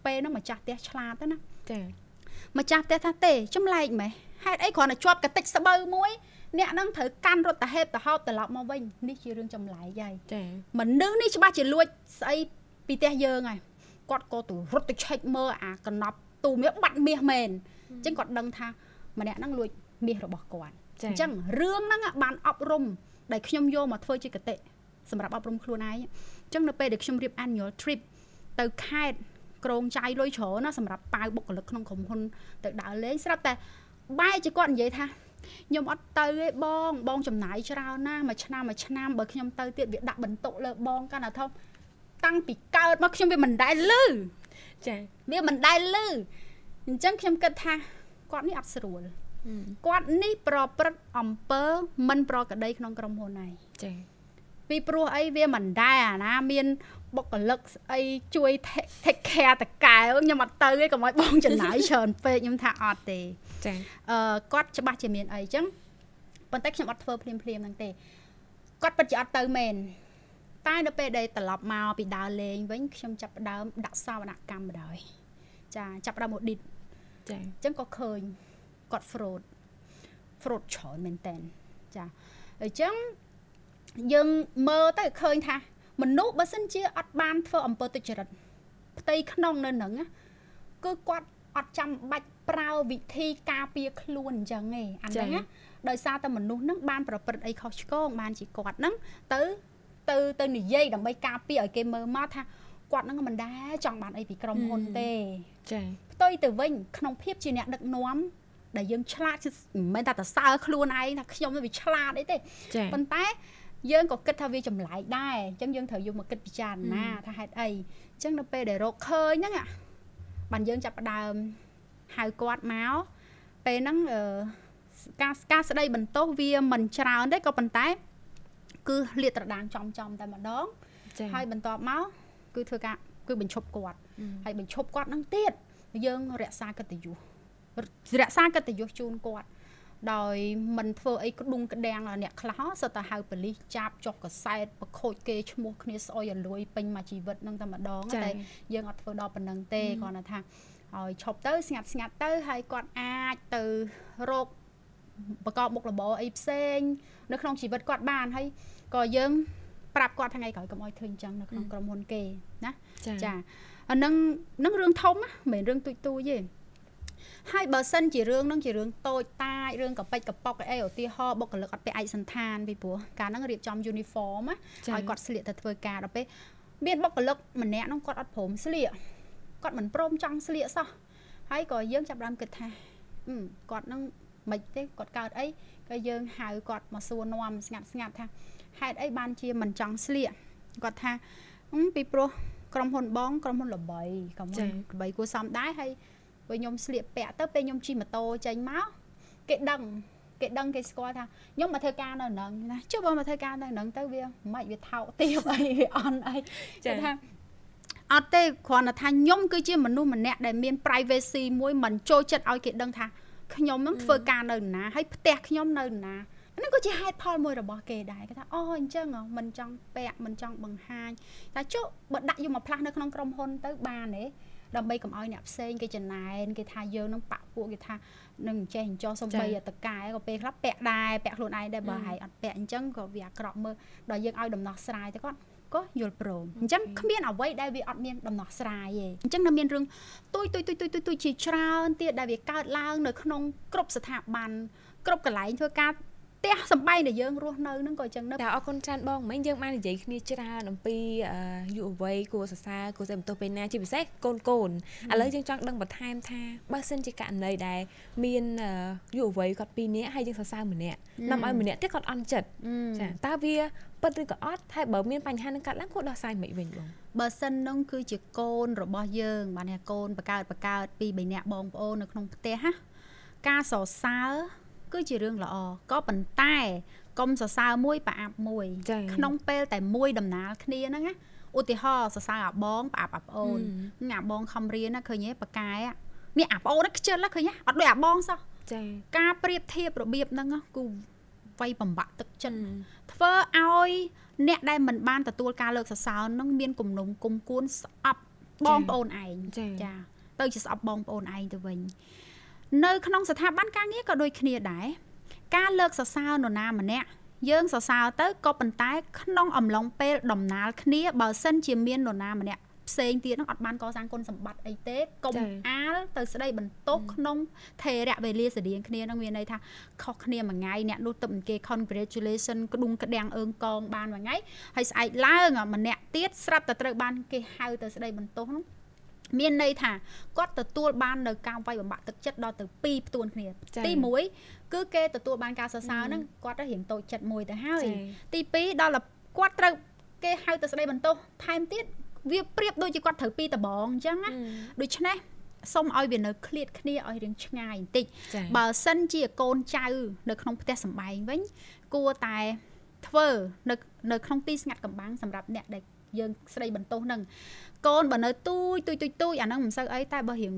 ពេលហ្នឹងម្ចាស់ផ្ទះឆ្លាតទៅណាចាម្ចាស់ផ្ទះថាទេចម្លែកម៉េះ ហេតុអីគ្រាន់តែជាប់កតិចស្បូវមួយអ្នកហ្នឹងត្រូវកាន់រត់តាហេបតាហោបត្រឡប់មកវិញនេះជារឿងចម្លែកហើយចាមនុស្សនេះច្បាស់ជាលួចស្អីពីផ្ទះយើងហើយគាត់ក៏ទៅរត់ទៅឆែកមើលអាកណ្ដប់ទូមាសបាត់មាសមែនអញ្ចឹងគាត់ដឹងថាម្នាក់ហ្នឹងលួចមាសរបស់គាត់ចាអញ្ចឹងរឿងហ្នឹងបានអប់រំដែលខ្ញុំយកមកធ្វើជាកតិសម្រាប់អប់រំខ្លួនឯងអញ្ចឹងនៅពេលដែលខ្ញុំរៀប annual trip ទៅខេត្តក្រងចាយលុយច្រើនណាសម្រាប់ប៉ាវបុគ្គលិកក្នុងក្រុមហ៊ុនទៅដើរលេងស្រាប់តែ បែរជាគាត់និយាយថាខ្ញុំអត់ទៅទេបងបងចំណាយច្រើនណាស់មួយឆ្នាំមួយឆ្នាំបើខ្ញុំទៅទៀតវាដាក់បន្ទុកលើបងកាន់តែធំតាំងពីកើតមកខ្ញុំវាមិនដែលលឺចាវាមិនដែលលឺអញ្ចឹងខ្ញុំគិតថាគាត់នេះអត់ស្រួលគាត់នេះប្រព្រឹត្តអំពើមិនប្រក្រតីក្នុងក្រុមហ៊ុនហើយចាពីព្រោះអីវាមិនដែរអាណាមាន បុគ្គលិកស្អីជួយ take take care តកែវខ្ញុំអត់ទៅទេកុំឲ្យបងចំណាយច្រើនពេកខ្ញុំថាអត់ទេចាអឺគាត់ច្បាស់ជាមានអីចឹងប៉ុន្តែខ្ញុំអត់ធ្វើភ្លាមភ្លាមហ្នឹងទេគាត់ពិតជាអត់ទៅមែនតែនៅពេលដែលត្រឡប់មកពីដើរលេងវិញខ្ញុំចាប់ផ្ដើមដាក់សវនកម្មបណ្ដោយចាចាប់ផ្ដើម audit ចាអញ្ចឹងក៏ឃើញគាត់ fraud fraud ច្រើនមែនតើចាអញ្ចឹងយើងមើលទៅឃើញថា មនុស្សបើសិនជាអត់បានធ្វើអំពើទុច្ចរិតផ្ទៃក្នុងនៅនឹងណាគឺគាត់អត់ចាំបាច់ប្រើវិធីការពារខ្លួនអញ្ចឹងឯងអាហ្នឹងណាដោយសារតែមនុស្សហ្នឹងបានប្រព្រឹត្តអីខុសឆ្គងបានជាគាត់ហ្នឹងទៅទៅទៅនិយាយដើម្បីការពារឲ្យគេមើលមកថាគាត់ហ្នឹងមិនដែរចង់បានអីពីក្រុមហ៊ុនទេចា៎ផ្ទុយទៅវិញក្នុងភាពជាអ្នកដឹកនាំដែលយើងឆ្លាតមិនមែនតែតសើខ្លួនឯងថាខ្ញុំវាឆ្លាតអីទេប៉ុន្តែ យើងក៏គិតថាវាចម្លែកដែរអញ្ចឹងយើងត្រូវយកមកគិតពិចារណាថាហេតុអីអញ្ចឹងនៅពេលដែលរកឃើញហ្នឹងបានយើងចាប់ផ្ដើមហៅគាត់មកពេលហ្នឹងអឺការការស្ដីបន្ទោសវាមិនច្រើនទេក៏ប៉ុន្តែ គឺលាតត្រដាងចំចំតែម្ដងហើយបន្ទាប់មកគឺធ្វើការគឺបញ្ឈប់គាត់ហើយបញ្ឈប់គាត់នឹងទៀតយើងរក្សាកិត្តិយសរក្សាកិត្តិយសជូនគាត់ ដោយមិនធ្វើអីក្ដុងក្ដាំងអ្នកខ្លះសតទៅហៅប៉ូលីសចាប់ចុះកសែតប្រខូចគេឈ្មោះគ្នាស្អុយឲ្យលួយពេញមួយជីវិតនឹងតែម្ដងតែយើងអត់ធ្វើដល់ប៉ុណ្្នឹងទេគ្រាន់តែថាឲ្យឈប់ទៅស្ងាត់ស្ងាត់ទៅហើយគាត់អាចទៅរកបកបមុខរបរអីផ្សេង នៅក្នុងជីវិតគាត់បានហើយក៏យើងប្រាប់គាត់ថ្ងៃក្រោយកុំឲ្យឃើញចឹងនៅក្នុងក្រុមហ៊ុនគេណាចាអានឹងនឹងរឿងធំណាមិនមែនរឿងទូចទូចទេ ហើយបើសិនជារឿងនឹងជារឿងតូចតាចរឿងកប៉ិចកប៉ុកអីឧទាហរណ៍បុគ្គលិកអត់ពាក់ឯកសន្តានពីព្រោះកាលហ្នឹងរៀបចំ uniform ណាឲ្យគាត់ស្លៀកទៅធ្វើការដល់ពេលមានបុគ្គលិកម្នាក់ហ្នឹងគាត់អត់ព្រមស្លៀកគាត់មិនព្រមចង់ស្លៀកសោះហើយក៏យើងចាប់ដើមគិតថាគាត់នឹងមិនទេគាត់កើតអីក៏យើងហៅគាត់មកសួរនាំស្ងាត់ស្ងាត់ថាហេតុអីបានជាមិនចង់ស្លៀកគាត់ថាពីព្រោះក្រុមហ៊ុនបងក្រុមហ៊ុនល្បីក្រុមហ៊ុនល្បីគួរសមដែរហើយ ពេលខ្ញុំស្លៀកពាក់ទៅពេលខ្ញុំជិះម៉ូតូចេញមកគេដឹងគេដឹងគេស្គាល់ថាខ្ញុំមកធ្វើការនៅហ្នឹងណាចុះបើមកធ្វើការនៅហ្នឹងទៅវាមិនវាថោកទាបអីវាអន់អីគេថាអត់ទេគ្រាន់តែថាខ្ញុំគឺជាមនុស្សម្នាក់ដែលមាន privacy មួយមិនចូលចិត្តឲ្យគេដឹងថាខ្ញុំនឹងធ្វើការនៅណាហើយផ្ទះខ្ញុំនៅណាហ្នឹងក៏ជាហេតុផលមួយរបស់គេដែរគេថាអូអញ្ចឹងមិនចង់ពាក់មិនចង់បង្ហាញតែចុះបើដាក់យកមកផ្លាស់នៅក្នុងក្រុមហ៊ុនទៅបានទេ ដើម្បីកុំឲ្យអ្នកផ្សេងគេចំណែនគេថាយើងនឹងបាក់ពួកគេថានឹងចេះអញ្ចោះសំបីតកែក៏ពេលខ្លះពាក់ដែរពាក់ខ្លួនឯងដែរបើហើយអត់ពាក់អញ្ចឹងក៏វាអាក្រក់មើលដល់យើងឲ្យដំណោះស្រាយទៅគាត់ក៏យល់ព្រមអញ្ចឹងគ្មានអ្វីដែលវាអត់មានដំណោះស្រាយទេអញ្ចឹងនៅមានរឿងទុយទុយទុយទុយទុយជាច្រើនទៀតដែលវាកើតឡើងនៅក្នុងគ្រប់ស្ថាប័នគ្រប់កន្លែងធ្វើការ ទះសំបែងដែលយើងរស់នៅហ្នឹងក៏អញ្ចឹងដែរអរគុណច្រើនបងមិញយើងបាននិយាយគ្នាច្រើនអំពីយុវវ័យគួរសរសើរគួរតែបន្ទោសពេលណាជាពិសេសកូនកូនឥឡូវយើងចង់ដឹងបន្ថែមថាបើសិនជាករណីដែលមានយុវវ័យគាត់ពីរនាក់ហើយយើងសរសើរម្នាក់នាំឲ្យម្នាក់ទៀតគាត់អន់ចិត្តចាតើវាពិតឬក៏អត់ហើយបើមានបញ្ហានឹងកាត់ឡើងគួរដោះស្រាយមិនវិញបងបើសិននោះគឺជាកូនរបស់យើងបានថាកូនបកើតបកើតពី3នាក់បងប្អូននៅក្នុងផ្ទះណាការសរសើរ គឺជារឿងល្អក៏ប៉ុន្តែកុំសរសើរមួយប្រអាប់មួយក្នុងពេលតែមួយដំណើរគ្នាហ្នឹងណាឧទាហរណ៍សរសើរអាបងប្រអាប់អាប្អូនអាបងខំរៀនណាឃើញទេប៉កែនេះអាប្អូនខ្ជិលឃើញទេអត់ដូចអាបងសោះចាការប្រៀបធៀបរបៀបហ្នឹងគឺវាយបំបាក់ទឹកចិត្តធ្វើឲ្យអ្នកដែលមិនបានទទួលការលើកសរសើរនឹងមានគំនុំគុំគួនស្អប់បងប្អូនឯងចាទៅជាស្អប់បងប្អូនឯងទៅវិញ នៅក្នុងស្ថាប័នការងារក៏ដូចគ្នាដែរការលើកសរសើរនរណាម្នាក់យើងសរសើរទៅក៏ប៉ុន្តែ ក្នុងអំឡុងពេលដំណាលគ្នាបើសិនជាមាននរណាម្នាក់ផ្សេងទៀតហ្នឹងអត់បានកសាងគុណសម្បត្តិអីទេកុំអាលទៅស្ដីបន្ទោសក្នុងថេរវេលាស្តៀងគ្នាហ្នឹងមានន័យថាខុសគ្នាមួយថ្ងៃអ្នកនោះទៅគេ congratulation ក្ដុងក្ដាំងអើងកងបានមួយថ្ងៃហើយស្អែកឡើងម្នាក់ទៀតស្រាប់តែត្រូវបានគេហៅទៅស្ដីបន្ទោសហ្នឹង មានន័យថាគាត់ទទួលបាននៅការវាយបំបាក់ទឹកចិត្តដល់ទៅ2ផ្ទួនគ្នាទី1គឺគេទទួលបានការសរសើរហ្នឹងគាត់ទៅរៀងតូចចិត្តមួយទៅហើយទី2ដល់គាត់ត្រូវគេហៅទៅស្ដីបន្ទោសថែមទៀតវាប្រៀបដូចជាគាត់ត្រូវពីរដបងអញ្ចឹងណាដូច្នេះសុំឲ្យវានៅឃ្លាតគ្នាឲ្យរៀងឆ្ងាយបន្តិចបើសិនជាកូនចៅនៅក្នុងផ្ទះសំបែងវិញគួរតែធ្វើនៅនៅក្នុងទីស្ងាត់កំបាំងសម្រាប់អ្នកដែល យើងស្ដីបន្ទោសនឹងកូនបើនៅទូចទូចទូចទូចអាហ្នឹងមិនសូវអីតែបើរៀង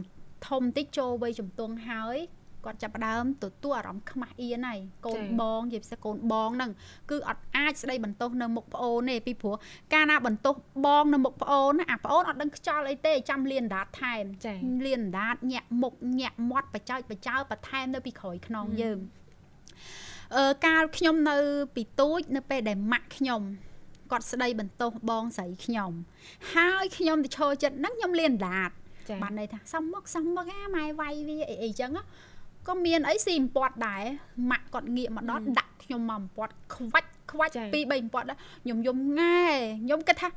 ធំតិចចូលវ័យជំទង់ហើយគាត់ចាប់ផ្ដើមទទួលអារម្មណ៍ខ្មាស់អៀនហើយកូនបងជាពិសេសកូនបងហ្នឹងគឺអត់អាចស្ដីបន្ទោសនៅមុខប្អូនទេពីព្រោះកាលណាបន្ទោសបងនៅមុខប្អូនណាអាប្អូនអត់ដឹងខ្យល់អីទេចាំលៀនដាតថែមលៀនដាតញាក់មុខញាក់មាត់បចោចបចោបន្ថែមនៅពីក្រោយខ្នងយើងអឺកាលខ្ញុំនៅពីទូចនៅពេលដែលម៉ាក់ខ្ញុំ គាត់ស្ដីបន្ទោសបងស្រីខ្ញុំហើយខ្ញុំទៅឈរចិត្តហ្នឹងខ្ញុំលៀនដាតបានន័យថាសុំមកសុំមកអាម៉ែវាយវាអីអីចឹងក៏មានអីស៊ីបំពាត់ដែរម៉ាក់គាត់ងាកមកដល់ដាក់ខ្ញុំមកបំពាត់ខ្វាច់ខ្វាច់ពីរបីបំពាត់ដែរខ្ញុំយំងាខ្ញុំគិតថា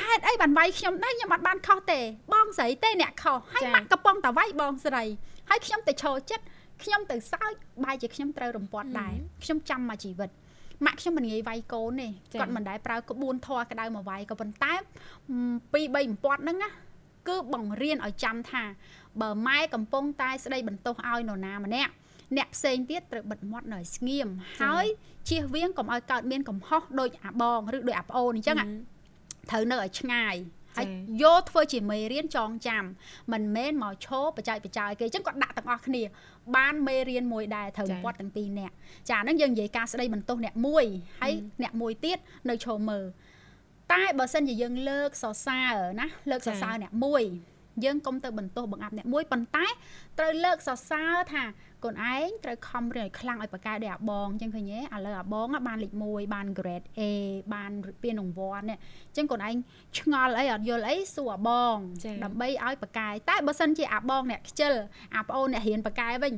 ហេតុអីបានវាយខ្ញុំដែរខ្ញុំអត់បានខុសទេបងស្រីទេអ្នកខុសហើយម៉ាក់កំពុងតែវាយបងស្រីហើយខ្ញុំទៅឈរចិត្តខ្ញុំទៅសើចបែរជាខ្ញុំត្រូវរំពាត់ដែរខ្ញុំចាំមកជីវិត ម៉ាក់ខ្ញុំមិនងាយវាយកូនទេគាត់មិនដែលប្រើក្បួនធွာក្តៅមកវាយក៏ប៉ុន្តែ2 3បំពាត់ហ្នឹងណាគឺបង្រៀនឲ្យចាំថាបើម៉ែកំពុងតែស្ដីបន្ទោសឲ្យនរណាម្នាក់អ្នកផ្សេងទៀតត្រូវបិទមាត់នៅឲ្យស្ងៀមហើយជៀសវាងកុំឲ្យកើតមានកំហុសដូចអាបងឬដូចអាប្អូនអញ្ចឹងត្រូវនៅឲ្យឆ្ងាយ ហើយយកធ្វើជាមេរៀនចងចាំមិនមែនមកឈោបច្ច័យបច្ច័យគេអញ្ចឹងគាត់ដាក់ទាំងអស់គ្នា បានមេរៀនមួយដែរត្រូវគាត់ទាំងពីរនាក់ចាហ្នឹងយើងនិយាយការស្ដីបន្ទោសអ្នកមួយហើយអ្នកមួយទៀតនៅឈោមើលតែបើសិនជាយើងលើកសរសើរណាលើកសរសើរអ្នកមួយយើងកុំទៅបន្ទោសបង្អាប់អ្នកមួយប៉ុន្តែត្រូវលើកសរសើរថា កូនឯងត្រូវខំរៀនឲ្យខ្លាំងឲ្យបកកែដូចអាបងអញ្ចឹងឃើញទេឥឡូវអាបងបានលេខ1បាន grade A បានពានរង្វាន់នេះអញ្ចឹងកូនឯងឆ្ងល់អីអត់យល់អីសួរអាបងដើម្បីឲ្យបកកែតែបើសិនជាអាបងអ្នកខ្ជិលអាប្អូនអ្នករៀនបកកែវិញ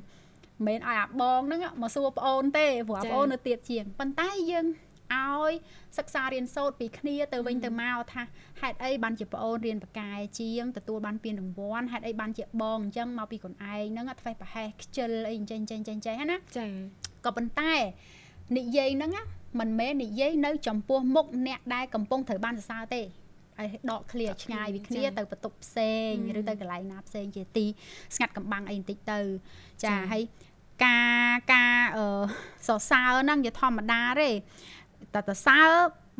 មិនមែនឲ្យអាបងហ្នឹងមកសួរប្អូនទេព្រោះអាប្អូននៅទៀតជាងប៉ុន្តែយើង ឲ្យសិក្សារៀនសូត្រពីគ្នាទៅវិញទៅមកថាហេតុអីបានជាប្អូនរៀនបកាយជាងទទួលបានពានរង្វាន់ហេតុអីបានជាបងអញ្ចឹងមកពីខ្លួនឯងហ្នឹងធ្វេសប្រហែសខ្ជិលអីអញ្ចឹងអញ្ចឹងអញ្ចឹងណាចាក៏ប៉ុន្តែនិយាយហ្នឹងមិនមែននិយាយនៅចំពោះមុខអ្នកដែលកំពុងត្រូវបានសរសើរទេឲ្យដកឃ្លាឆ្ងាយពីគ្នាទៅបន្ទប់ផ្សេងឬទៅកន្លែងណាផ្សេងជាទីស្ងាត់កំបាំងអីបន្តិចទៅចាហើយការការអឺសរសើរហ្នឹងជាធម្មតាទេ តែតសើ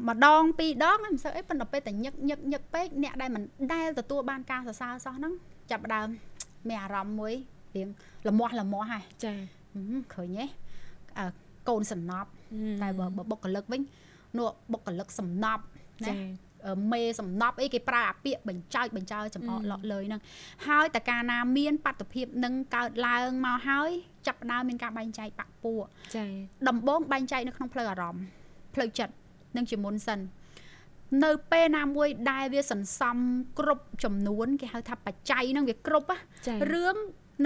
ម្ដងពីរដងមិនសូវអីប៉ុន្តែពេលតែញឹកញឹកញឹកពេកអ្នកដែលមិនដែលទទួលបានការសរសើរសោះហ្នឹងចាប់ដើមមានអារម្មណ៍មួយរៀងលមាស់លមាស់ហើយចាឃើញទេកូនសំណប់តែបើបុគ្គលិកវិញនោះបុគ្គលិកសំណប់ណាមេសំណប់អីគេប្រើអាពាកបញ្ចើចបញ្ចើចំអកលក់លើហ្នឹងហើយតកាណាមានបទភាពនឹងកើតឡើងមកហើយចាប់ដើមមានការបែងចែកបាក់ពួកចាដំបងបែងចែកនៅក្នុងផ្លូវអារម្មណ៍ ផ្លូវចិត្តនិងជាមុនសិននៅពេលណាមួយដែលវាសន្សំគ្រប់ចំនួនគេហៅថាបច្ច័យហ្នឹងវាគ្រប់រឿង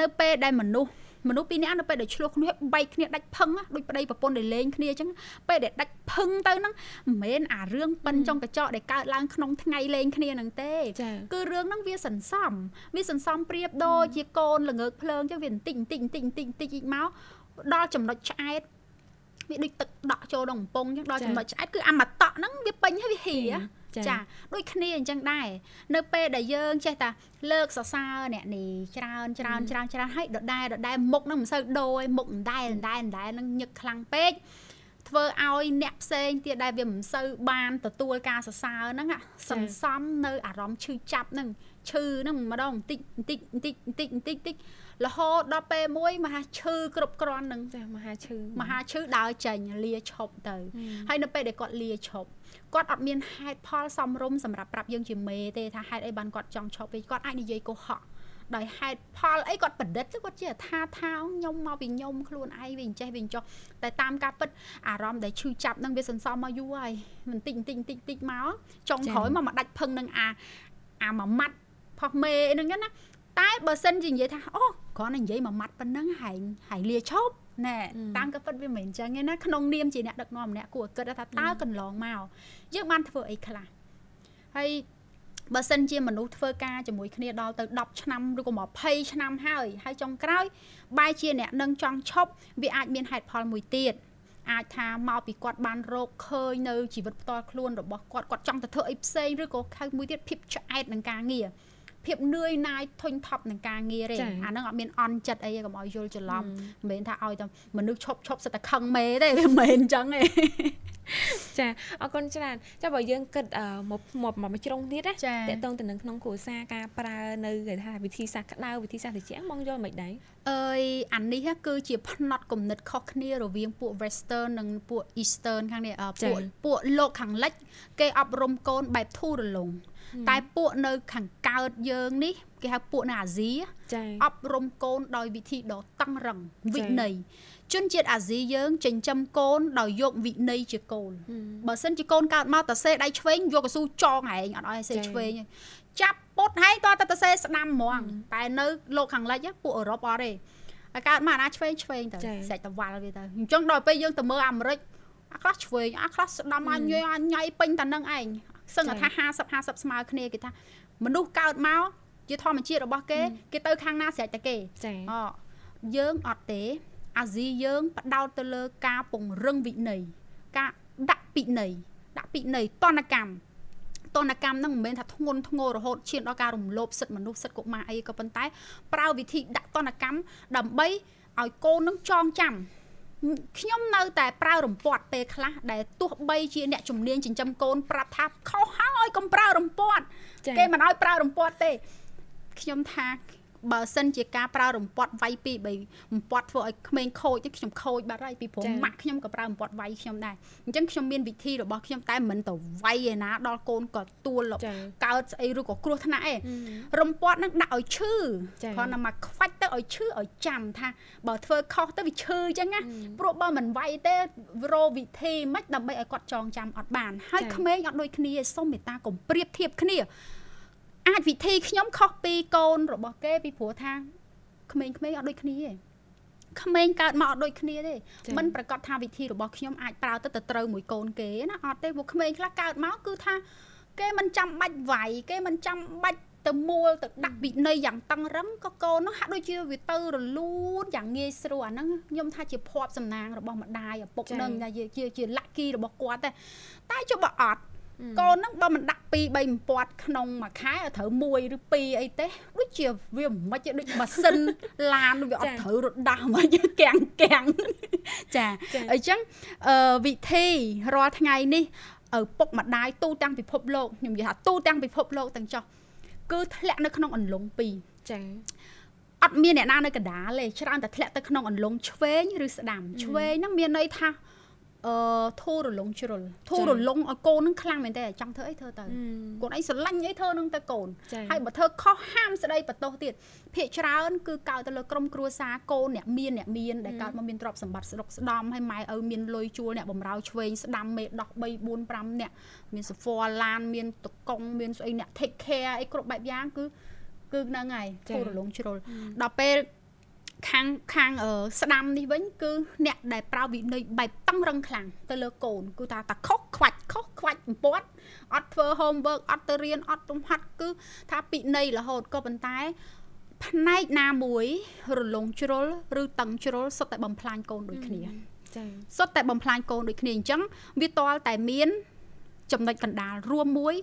នៅពេលដែលមនុស្សមនុស្សពីរនាក់នៅពេលដែលឆ្លោះគ្នាបែកគ្នាដាច់ផឹងដូចប្តីប្រពន្ធដែលលេងគ្នាអញ្ចឹងពេលដែលដាច់ផឹងទៅហ្នឹងមិនមែនអារឿងប៉ិនចុងកញ្ចក់ដែលកើតឡើងក្នុងថ្ងៃលេងគ្នាហ្នឹងទេគឺរឿងហ្នឹងវាសន្សំវាសន្សំប្រៀបដូចជាកូនល្ងើកភ្លើងអញ្ចឹងវាបន្តិចបន្តិចបន្តិចបន្តិចបន្តិចមកដល់ចំណុចឆ្អែត វាដូចទឹកដក់ចូលក្នុងកំប៉ុងអញ្ចឹងដល់ចំណុចឆ្អែតគឺអមតៈហ្នឹងវាពេញហើយវាហៀចាដូចគ្នាអញ្ចឹងដែរនៅពេលដែលយើងចេះតែលើកសរសើរអ្នកនេះច្រើនច្រើនច្រើនច្រើនហើយដដែលដដែលមុខហ្នឹងមិនសូវដូរឯមុខដដែលដដែលដដែលហ្នឹងញឹកខ្លាំងពេកធ្វើឲ្យអ្នកផ្សេងទៀតដែលវាមិនសូវបានទទួលការសរសើរហ្នឹងសន្សំនៅអារម្មណ៍ឈឺចាប់ហ្នឹងឈឺហ្នឹងម្ដងបន្តិចបន្តិចបន្តិចបន្តិចបន្តិចបន្តិច រហូតដល់ពេលមួយមហាឈឺគ្រប់គ្រាន់នឹងចាមហាឈឺមហាឈឺដើរចេញលាឈប់ទៅហើយនៅពេលដែលគាត់លាឈប់គាត់អត់មានហេតុផលសមរម្យសម្រាប់ប្រាប់យើងជាមេទេថាហេតុអីបានគាត់ចង់ឈប់ពេកគាត់អាចនិយាយកុហកដោយហេតុផលអីគាត់ប្រឌិតគាត់ជាថាថាខ្ញុំមកពីខ្ញុំខ្លួនឯងវាអញ្ចេះវាអញ្ចោះតែតាមការពិតអារម្មណ៍ដែលឈឺចាប់នឹងវាសន្សំមកយូរហើយបន្តិចបន្តិចបន្តិចបន្តិចមកចុងក្រោយមកមកដាច់ភឹងនឹងអាអាមួយម៉ាត់ផុសមេហ្នឹងណា តែបើសិនជានិយាយថាអូគ្រាន់តែនិយាយមួយម៉ាត់ប៉ុណ្ណឹងហែងហែងលាឈប់ណែតាមក៏ពិតវាមិនអញ្ចឹងទេណាក្នុងនាមជាអ្នកដឹកនាំម្នាក់គួរគិតថាតើកន្លងមកយើងបានធ្វើអីខ្លះហើយបើសិនជាមនុស្សធ្វើការជាមួយគ្នាដល់ទៅ10ឆ្នាំឬក៏20ឆ្នាំហើយហើយចុងក្រោយបែរជាអ្នកនឹងចង់ឈប់វាអាចមានហេតុផលមួយទៀតអាចថាមកពីគាត់បានរកឃើញនៅជីវិតផ្ទាល់ខ្លួនរបស់គាត់គាត់ចង់ទៅធ្វើអីផ្សេងឬក៏ខៅមួយទៀតភាពឆ្អែតនឹងការងារ ភាពនឿយណាយធុញថប់នឹងការងារទេអាហ្នឹងអត់មានអន់ចិត្តអីទេកុំឲ្យយល់ច្រឡំមិនមែនថាឲ្យតែមនុស្សឈប់ឈប់សិតតែខឹងមេទេវាមិនមែនអញ្ចឹងទេចាអរគុណច្រើនចាបើយើងគិតមកមកមកជ្រុងទៀតណាតកតងទៅនឹងក្នុងគ្រួសារការប្រើនៅគេថាវិធីសាស្ត្រក្តៅវិធីសាស្ត្រត្រជាក់មកយល់មិនដែរអើយអានេះគឺជាផ្នត់គំនិតខុសគ្នារវាងពួក Western និងពួក Eastern ខាងនេះពួកពួកលោកខាងលិច គេអប់រំកូនបែបធូររលុង តែពួកនៅខាងកើតយើងនេះគេហៅពួកនៅអាស៊ីអប់រំកូនដោយវិធីដ៏តឹងរឹងវិន័យជនជាតិអាស៊ីយើងចិញ្ចឹមកូនដោយយកវិន័យជាគោលបើសិនជាកូនកើតមកតសេដៃឆ្វេងយកកស៊ូចងហែងអត់ឲ្យសេឆ្វេងចាប់ពុតហើយតតែទៅសេស្ដាំហ្មងតែនៅលោកខាងលិចពួកអឺរ៉ុបអត់ទេហើយកើតមកអាណាឆ្វេងឆ្វេងទៅស្រេចតវល់វាទៅអញ្ចឹងដល់ពេលយើងទៅមើលអាមេរិកអាខ្លះឆ្វេងអាខ្លះស្ដាំអញអញញ៉ៃពេញតែនឹងឯង សឹងថា50 50ស្មើគ្នាគេថាមនុស្សកើតមកជាធម្មជាតិរបស់គេគេទៅខាងណាស្រេចតែគេចាអូយើងអត់ទេអាស៊ីយើងផ្ដោតទៅលើការពង្រឹងវិន័យការដាក់ពិន័យដាក់ពិន័យតនកម្មតនកម្មហ្នឹងមិនមែនថាធ្ងន់ធ្ងររហូតឈានដល់ការរំលោភសិទ្ធិមនុស្សសិទ្ធិកុមារអីក៏ប៉ុន្តែប្រើវិធីដាក់តនកម្មដើម្បីឲ្យកូននឹងចងចាំ ខ្ញុំនៅតែប្រើរំពាត់ពេលខ្លះដែលទោះបីជាអ្នកជំនាញចិញ្ចឹមកូនប្រាប់ថាខុសហើយកុំប្រើរំពាត់គេមិនឲ្យប្រើរំពាត់ទេខ្ញុំថា បើសិនជាការប្រើរំពាត់វាយពីបីរំពាត់ធ្វើឲ្យក្មេងខូចខ្ញុំខូចបាត់ហើយពីព្រោះម៉ាក់ខ្ញុំក៏ប្រើរំពាត់វាយខ្ញុំដែរអញ្ចឹងខ្ញុំមានវិធីរបស់ខ្ញុំតែមិនទៅវាយឯណាដល់កូនក៏ទួលកើតស្អីឬក៏គ្រោះថ្នាក់ឯងរំពាត់នឹងដាក់ឲ្យឈឺគ្រាន់តែមកខ្វាច់ទៅឲ្យឈឺឲ្យចាំថាបើធ្វើខុសទៅវាឈឺអញ្ចឹងណាព្រោះបើមិនវាយទេរោវិធីមិនដើម្បីឲ្យគាត់ចងចាំអត់បានហើយក្មេងអត់ដូចគ្នាសុំមេត្តាកុំប្រៀបធៀបគ្នា អាចវិធីខ្ញុំខុសពីកូនរបស់គេពីព្រោះថាក្មេងៗអត់ដូចគ្នាទេក្មេងកើតមកអត់ដូចគ្នាទេមិនប្រកាសថាវិធីរបស់ខ្ញុំអាចប្រើទៅទៅត្រូវមួយកូនគេណាអត់ទេពួកក្មេងខ្លះកើតមកគឺថាគេមិនចាំបាច់វាយគេមិនចាំបាច់ទៅមួលទៅដាក់វិន័យយ៉ាងតឹងរឹងក៏កូននោះហាក់ដូចជាវាទៅរលូនយ៉ាងងាយស្រួលអាហ្នឹងខ្ញុំថាជាភ័ព្វសំណាងរបស់ម្ដាយឪពុកនឹងជាជាលក្ខីរបស់គាត់តែតែចុះបើអត់ កូនហ្នឹងបើមិនដាក់2 3បំពាត់ក្នុងមួយខែត្រូវ1ឬ2អីទេដូចជាវាមិនខ្មិចដូចម៉ាស៊ីនឡានវាអត់ត្រូវរត់ដាស់មកកាំងកាំងចាអញ្ចឹងអឺវិធីរាល់ថ្ងៃនេះឪពុកម្ដាយទូទាំងពិភពលោកខ្ញុំនិយាយថាទូទាំងពិភពលោកទាំងចោះគឺធ្លាក់នៅក្នុងអន្លង់ពីរចាអត់មានអ្នកណានៅកណ្ដាលទេច្រើនតែធ្លាក់ទៅក្នុងអន្លង់ឆ្វេងឬស្ដាំឆ្វេងហ្នឹងមានន័យថា អឺធូររលងជ្រុលធូររលងឲ្យកូននឹងខ្លាំងមែនតើចង់ធ្វើអីធ្វើទៅកូនអីស្រឡាញ់អីធ្វើនឹងទៅកូនហើយបើធ្វើខុសហាមស្ដីបន្ទោសទៀតភាកច្រើនគឺកើតទៅលើក្រុមគ្រួសារកូនអ្នកមានអ្នកមានដែលកើតមកមានទ្រព្យសម្បត្តិស្រុកស្ដំហើយម៉ែឪមានលុយជួលអ្នកបំរើឆ្វេងស្ដាំមេដោះ3 4 5អ្នកមានសហ្វ័រឡានមានតកុងមានស្អីអ្នក take care អីគ្រប់បែបយ៉ាងគឺគឺហ្នឹងហើយធូររលងជ្រុលដល់ពេល ខាងខាងស្ដាំនេះវិញគឺអ្នកដែលប្រើវិន័យបែបតឹងរឹងខ្លាំងទៅលើកូនគឺថាតាខុសខ្វាច់ខុសខ្វាច់បំពាត់អត់ធ្វើ homework អត់ទៅរៀនអត់ទំហាត់គឺថាពិន័យរហូតក៏ប៉ុន្តែផ្នែកណាមួយ រលងជ្រុលឬតឹងជ្រុលសុទ្ធតែបំផ្លាញកូនដូចគ្នាចា៎សុទ្ធតែបំផ្លាញកូនដូចគ្នាអញ្ចឹងវាតល់តែមាន ចំណុចកណ្ដាលរួមមួយ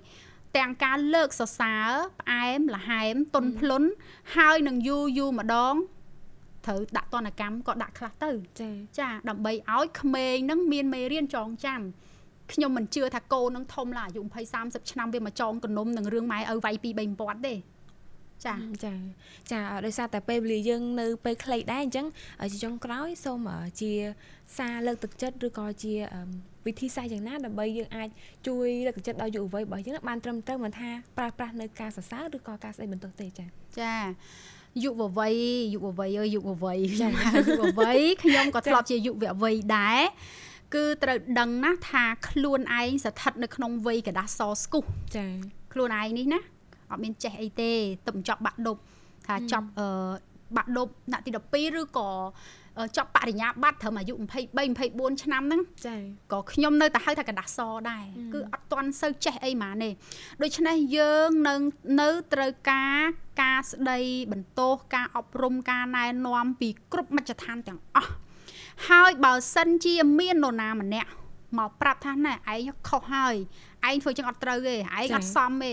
ទាំងការលើកសរសើរផ្អែមល្ហែមទុនភ្លុនហើយនឹងយូរយូរម្ដង ត្រូវដាក់តនកម្មក៏ដាក់ខ្លះទៅចាចាដើម្បីឲ្យក្មេងនឹងមានមេរៀនចងចាំខ្ញុំមិនជឿថាកូននឹងធំឡាអាយុ20 30ឆ្នាំវាមកចងកនុំនឹងរឿងម៉ែឪវាយពី3ពាត់ទេចាចាចាដោយសារតែពេលវេលាយើងនៅពេលខ្លីដែរអញ្ចឹងជាចុងក្រោយសូមជាសារលើកទឹកចិត្តឬក៏ជាវិធីសាស្ត្រយ៉ាងណាដើម្បីយើងអាចជួយលើកទឹកចិត្តដល់យុវវ័យរបស់យើងបានត្រឹមត្រូវមិនថាប្រើប្រាស់នៅការសរសើរឬក៏ការស្ដីបន្ទោសទេចាចា យុវវ័យយុវវ័យអើយយុវវ័យចាយុវវ័យខ្ញុំក៏ធ្លាប់ជាយុវវ័យដែរគឺត្រូវដឹងណាថាខ្លួនឯងស្ថិតនៅក្នុងវ័យកដាស់សស្គុះចាខ្លួនឯងនេះណាអត់មានចេះអីទេទៅបញ្ចប់បាក់ដប់ថាចប់អឺបាក់ដប់ដាក់ទី12ឬក៏ ចប់បរិញ្ញាបត្រត្រឹមអាយុ23 24ឆ្នាំហ្នឹងចា៎ក៏ខ្ញុំនៅតែហៅថាកដាសសដែរគឺអត់ទាន់សូវចេះអីហ្មងទេដូច្នេះយើងនៅនៅត្រូវការការស្ដីបន្ទោសការអប់រំការណែនាំពីគ្រប់មជ្ឈដ្ឋានទាំងអស់ហើយបើសិនជាមាននរណាម្នាក់មកប្រាប់ថាណែឯងខុសហើយឯងធ្វើចឹងអត់ត្រូវទេឯងអត់សមទេ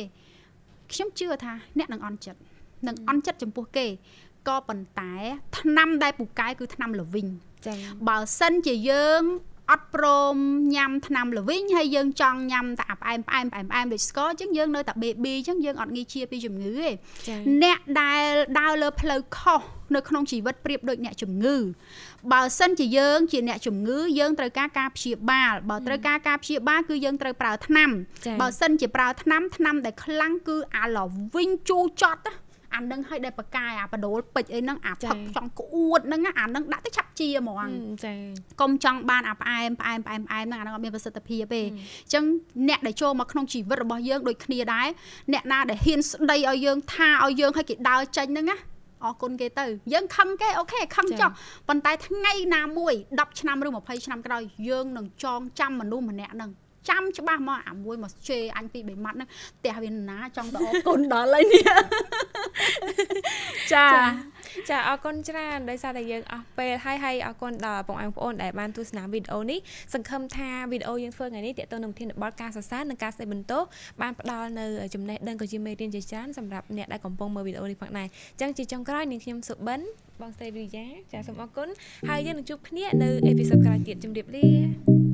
ខ្ញុំជឿថាអ្នកនឹងអន់ចិត្តនឹងអន់ចិត្តចំពោះគេ ក៏ប៉ុន្តែឆ្នាំដែលពូកែគឺឆ្នាំលវិញចា៎បើសិនជាយើងអត់ព្រមញ៉ាំថ្នាំល្វីងហើយយើងចង់ញ៉ាំតែផ្អែមផ្អែមផ្អែមផ្អែមដូចស្ករអញ្ចឹងយើងនៅតែ baby អញ្ចឹងយើងអត់ងាយជាពីជំងឺទេអ្នកដែលដើរលើផ្លូវខុសនៅក្នុងជីវិតប្រៀបដូចអ្នកជំងឺបើសិនជាយើងជាអ្នកជំងឺយើងត្រូវការការព្យាបាលបើត្រូវការការព្យាបាលគឺយើងត្រូវប្រើថ្នាំបើសិនជាប្រើថ្នាំថ្នាំដែលខ្លាំងគឺអាឡវិញជូរចត់ អានឹងឲ្យដែលបកាយអាបដូលពេជ្រអីហ្នឹងអាចា៎ផឹកចង់ក្អួតហ្នឹងណាអានឹងដាក់ទៅឆាប់ជាហ្មងចាកុំចង់បានអាផ្អែមផ្អែមផ្អែមផ្អែមហ្នឹងអាហ្នឹងអត់មានប្រសិទ្ធភាពទេអញ្ចឹងអ្នកដែលចូលមកក្នុងជីវិតរបស់យើងដូចគ្នាដែរអ្នកណាដែលហ៊ានស្ដីឲ្យយើងថាឲ្យយើងឲ្យគេដើរចេញហ្នឹងណាអរគុណគេទៅយើងខឹងគេអូខេខឹងចា៎ចុះប៉ុន្តែថ្ងៃណាមួយ10ឆ្នាំឬ20ឆ្នាំក្រោយយើងនឹងចងចាំមនុស្សម្នាក់ហ្នឹង ចាំច្បាស់មកអាមួយមកជេរអញពីរបីម៉ាត់ហ្នឹងផ្ទះវាណាចង់ទៅអរគុណដល់ហើយនេះចាចាអរគុណច្រើនដោយសារតែយើងអស់ពេលហើយហើយអរគុណដល់បងប្អូនដែលបានទស្សនាវីដេអូនេះសង្ឃឹមថាវីដេអូយើងធ្វើថ្ងៃនេះតេតទៅនឹងធានបទការសរសើរនិងការស្ដីបន្ទោសបានផ្ដល់នៅចំណេះដឹងក៏ជាមេរៀនជាច្រើនសម្រាប់អ្នកដែលកំពុងមើលវីដេអូនេះផងដែរអញ្ចឹងជាចុងក្រោយនាងខ្ញុំសុបិនបងស្រីវិរិយាចាសូមអរគុណហើយយើងនឹងជួបគ្នានៅអេពីសូតក្រោយទៀតជម្រាបលា